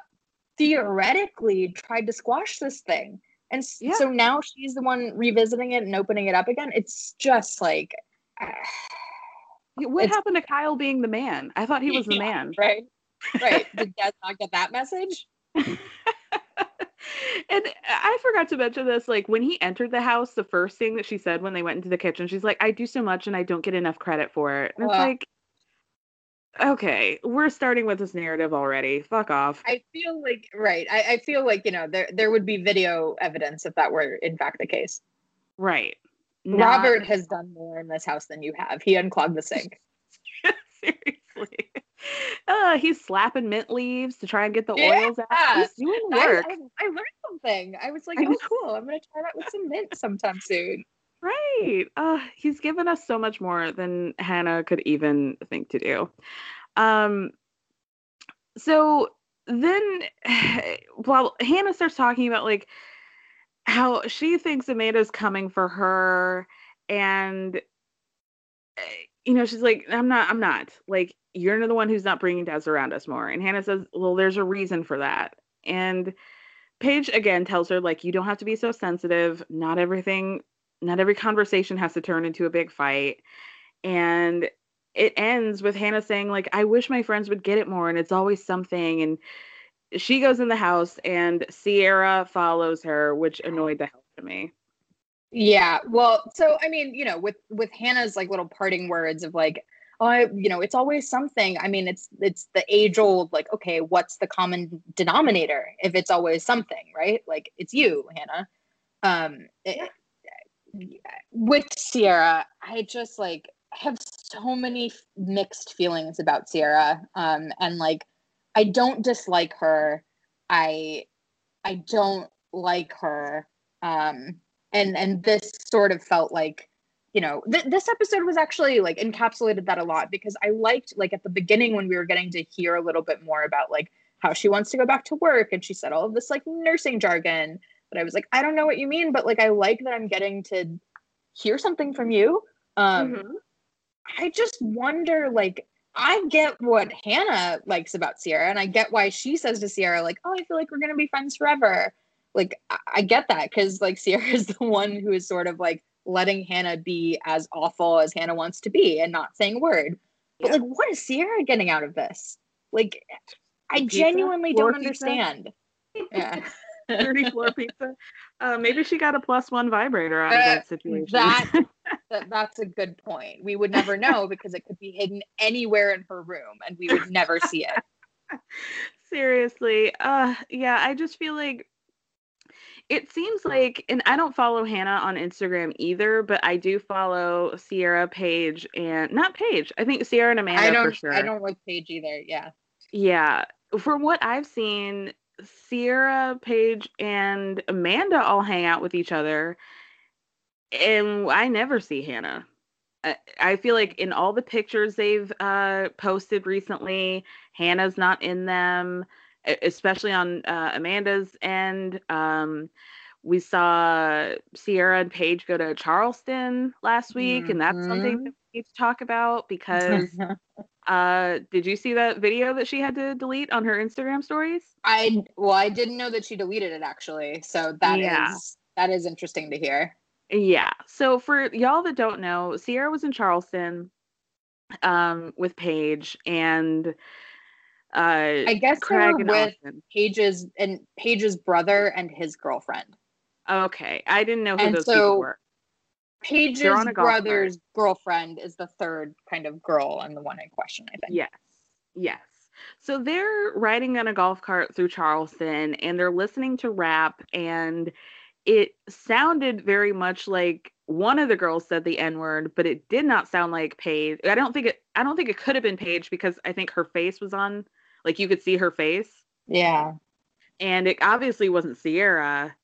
theoretically tried to squash this thing, and yeah. so now she's the one revisiting it and opening it up again. It's just like. [SIGHS] Uh, what happened to Kyle being the man? I thought he was the yeah, man. Right. Right. [LAUGHS] Did Des not get that message? [LAUGHS] and I forgot to mention this. Like when he entered the house, the first thing that she said when they went into the kitchen, she's like, "I do so much and I don't get enough credit for it." And it's like, okay, we're starting with this narrative already. Fuck off. I feel like right. I, I feel like you know there there would be video evidence if that were in fact the case. Right. Not... Robert has done more in this house than you have. He unclogged the sink. [LAUGHS] Seriously. Uh, he's slapping mint leaves to try and get the yeah. oils out. He's doing work. I, I, I, learned something. I was like, oh, cool. I'm gonna try that with some mint sometime soon. Right. Uh, he's given us so much more than Hannah could even think to do. Um, so then, [SIGHS] while Hannah starts talking about like how she thinks Amanda's coming for her, and eh, you know, she's like, I'm not, I'm not. Like, you're the one who's not bringing Des around us more. And Hannah says, Well, there's a reason for that. And Paige again tells her, like, you don't have to be so sensitive. Not everything not every conversation has to turn into a big fight. And it ends with Hannah saying, like, I wish my friends would get it more, and it's always something. And she goes in the house and Ciara follows her, which annoyed the hell out of me. Yeah. Well, so I mean, you know, with with Hannah's like little parting words of like, oh, I, you know, it's always something. I mean, it's it's the age old like, okay, what's the common denominator if it's always something, right? Like it's you, Hannah. Um, it, with Ciara, I just like have so many mixed feelings about Ciara. Um, and like, I don't dislike her. I I don't like her. Um, and and this sort of felt like you know th- this episode was actually like encapsulated that a lot because i liked like at the beginning when we were getting to hear a little bit more about like how she wants to go back to work and she said all of this like nursing jargon but i was like i don't know what you mean but like i like that i'm getting to hear something from you um mm-hmm. i just wonder like i get what hannah likes about Ciara and i get why she says to Ciara like oh i feel like we're gonna be friends forever like I, I get that because like Ciara [LAUGHS] is the one who is sort of like letting Hannah be as awful as Hannah wants to be and not saying a word. But like, what is Ciara getting out of this? Like, I pizza? genuinely don't pizza? understand. Yeah. [LAUGHS] Dirty floor [LAUGHS] pizza. Uh, maybe she got a plus one vibrator out uh, of that situation. That, [LAUGHS] that that's a good point. We would never know because it could be hidden anywhere in her room, and we would never see it. [LAUGHS] Seriously, uh, yeah, I just feel like it seems like, and I don't follow Hannah on Instagram either, but I do follow Ciara Paige, and not Paige. I think Ciara and Amanda I don't, for sure. I don't like Paige either. Yeah. Yeah. From what I've seen, Ciara, Paige, and Amanda all hang out with each other, and I never see Hannah. I, I feel like in all the pictures they've uh, posted recently, Hannah's not in them especially on uh, Amanda's end. Um, we saw Ciara and Paige go to Charleston last week, mm-hmm. and that's something mm-hmm. that we need to talk about because [LAUGHS] uh, did you see that video that she had to delete on her Instagram stories? I well, I didn't know that she deleted it actually, so that yeah. is that is interesting to hear. Yeah. So for y'all that don't know, Ciara was in Charleston um, with Paige, and uh, I guess Craig were with Austin. Paige's and Paige's brother and his girlfriend. Okay, I didn't know who and those so people were. Paige's brother's girlfriend is the third kind of girl and the one in question, I think. Yes, yes. So they're riding on a golf cart through Charleston and they're listening to rap, and it sounded very much like one of the girls said the N word, but it did not sound like Paige. I don't think it. I don't think it could have been Paige because I think her face was on like you could see her face. Yeah. And it obviously wasn't Ciara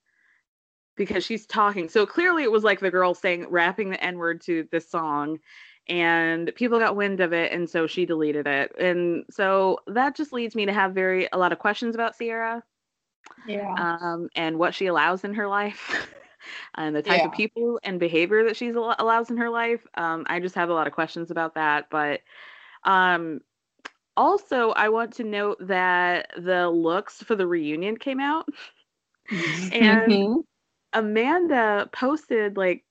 because she's talking. So clearly it was like the girl saying rapping the N-word to this song and people got wind of it and so she deleted it. And so that just leads me to have very a lot of questions about Ciara. Yeah. Um and what she allows in her life. [LAUGHS] and the type yeah. of people and behavior that she's allows in her life. Um, I just have a lot of questions about that, but um, also, I want to note that the looks for the reunion came out. [LAUGHS] and mm-hmm. Amanda posted like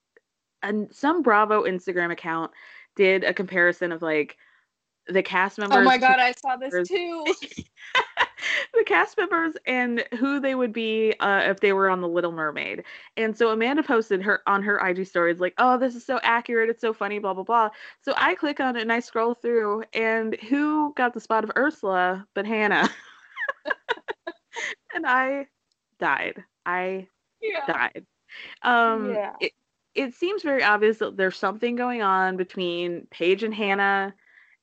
and some Bravo Instagram account did a comparison of like the cast members. Oh my god, I saw this too. [LAUGHS] the cast members and who they would be uh, if they were on the Little Mermaid. And so Amanda posted her on her IG stories like, "Oh, this is so accurate. It's so funny, blah blah blah." So I click on it and I scroll through, and who got the spot of Ursula but Hannah? [LAUGHS] and I died. I yeah. died. Um, yeah. It, it seems very obvious that there's something going on between Paige and Hannah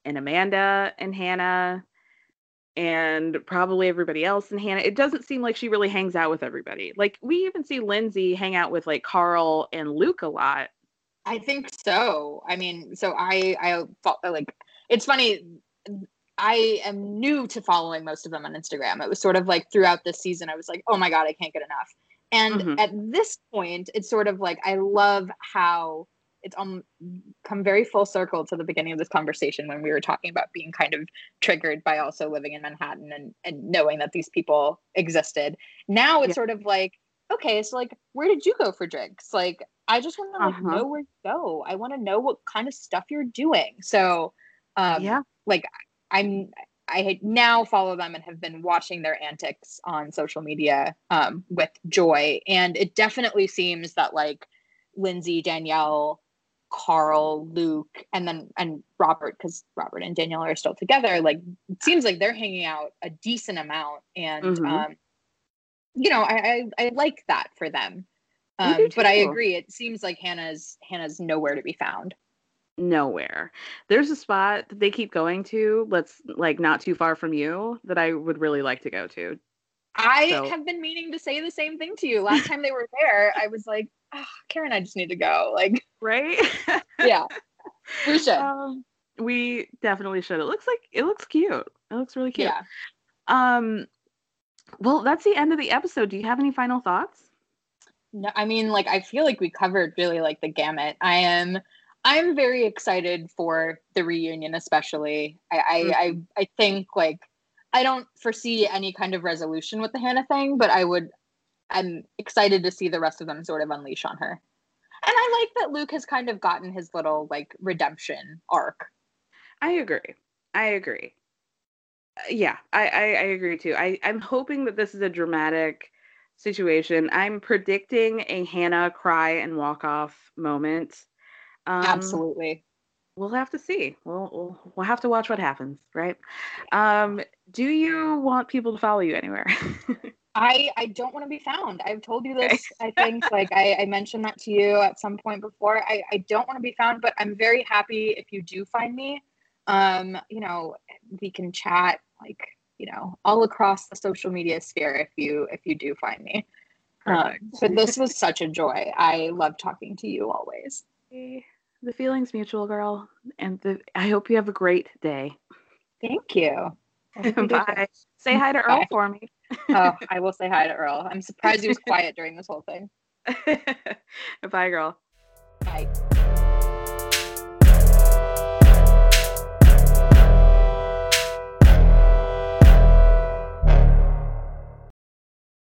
and Amanda and Hannah and probably everybody else in Hannah. It doesn't seem like she really hangs out with everybody. Like we even see Lindsay hang out with like Carl and Luke a lot. I think so. I mean, so I I felt like it's funny. I am new to following most of them on Instagram. It was sort of like throughout this season, I was like, oh my god, I can't get enough. And mm-hmm. at this point, it's sort of like I love how it's um come very full circle to the beginning of this conversation when we were talking about being kind of triggered by also living in Manhattan and and knowing that these people existed. Now it's yeah. sort of like, okay, so like where did you go for drinks? Like I just want to like uh-huh. know where to go. I want to know what kind of stuff you're doing. So um yeah, like I'm I now follow them and have been watching their antics on social media um, with joy. And it definitely seems that like Lindsay, Danielle, Carl, Luke, and then and Robert, because Robert and Danielle are still together. Like it seems like they're hanging out a decent amount, and Mhm. um, you know, I, I I like that for them. Um, but I agree. It seems like Hannah's Hannah's nowhere to be found. Nowhere. There's a spot that they keep going to, let's like not too far from you, that I would really like to go to. I So- have been meaning to say the same thing to you. Last [LAUGHS] time they were there, I was like, oh, Karen, I just need to go. Like, [LAUGHS] right? yeah, we should. Um, we definitely should. It looks like it looks cute. It looks really cute. Yeah. Um well, that's the end of the episode. Do you have any final thoughts? No, I mean, like, I feel like we covered really like the gamut. I am, I'm very excited for the reunion, especially. I, I, I, I think like, I don't foresee any kind of resolution with the Hannah thing, but I would, I'm excited to see the rest of them sort of unleash on her. And I like that Luke has kind of gotten his little like redemption arc. I agree. I agree. Uh, yeah, I, I, I agree too. I, I'm hoping that this is a dramatic situation. I'm predicting a Hannah cry and walk off moment. Um, Absolutely. We'll have to see. We'll, we'll we'll have to watch what happens, right? Um, do you want people to follow you anywhere? [LAUGHS] I I don't want to be found. I've told you this. I think like I, I mentioned that to you at some point before. I I don't want to be found, but I'm very happy if you do find me. Um, you know, we can chat like you know all across the social media sphere if you if you do find me. Um, but this was such a joy. I love talking to you always. The feeling's mutual, girl, and the, I hope you have a great day. Thank you. [LAUGHS] I hope you do Bye. Say hi to Earl Bye. for me. oh, [LAUGHS] I will say hi to Earl. I'm surprised he was quiet during this whole thing. [LAUGHS] Bye, girl. Bye.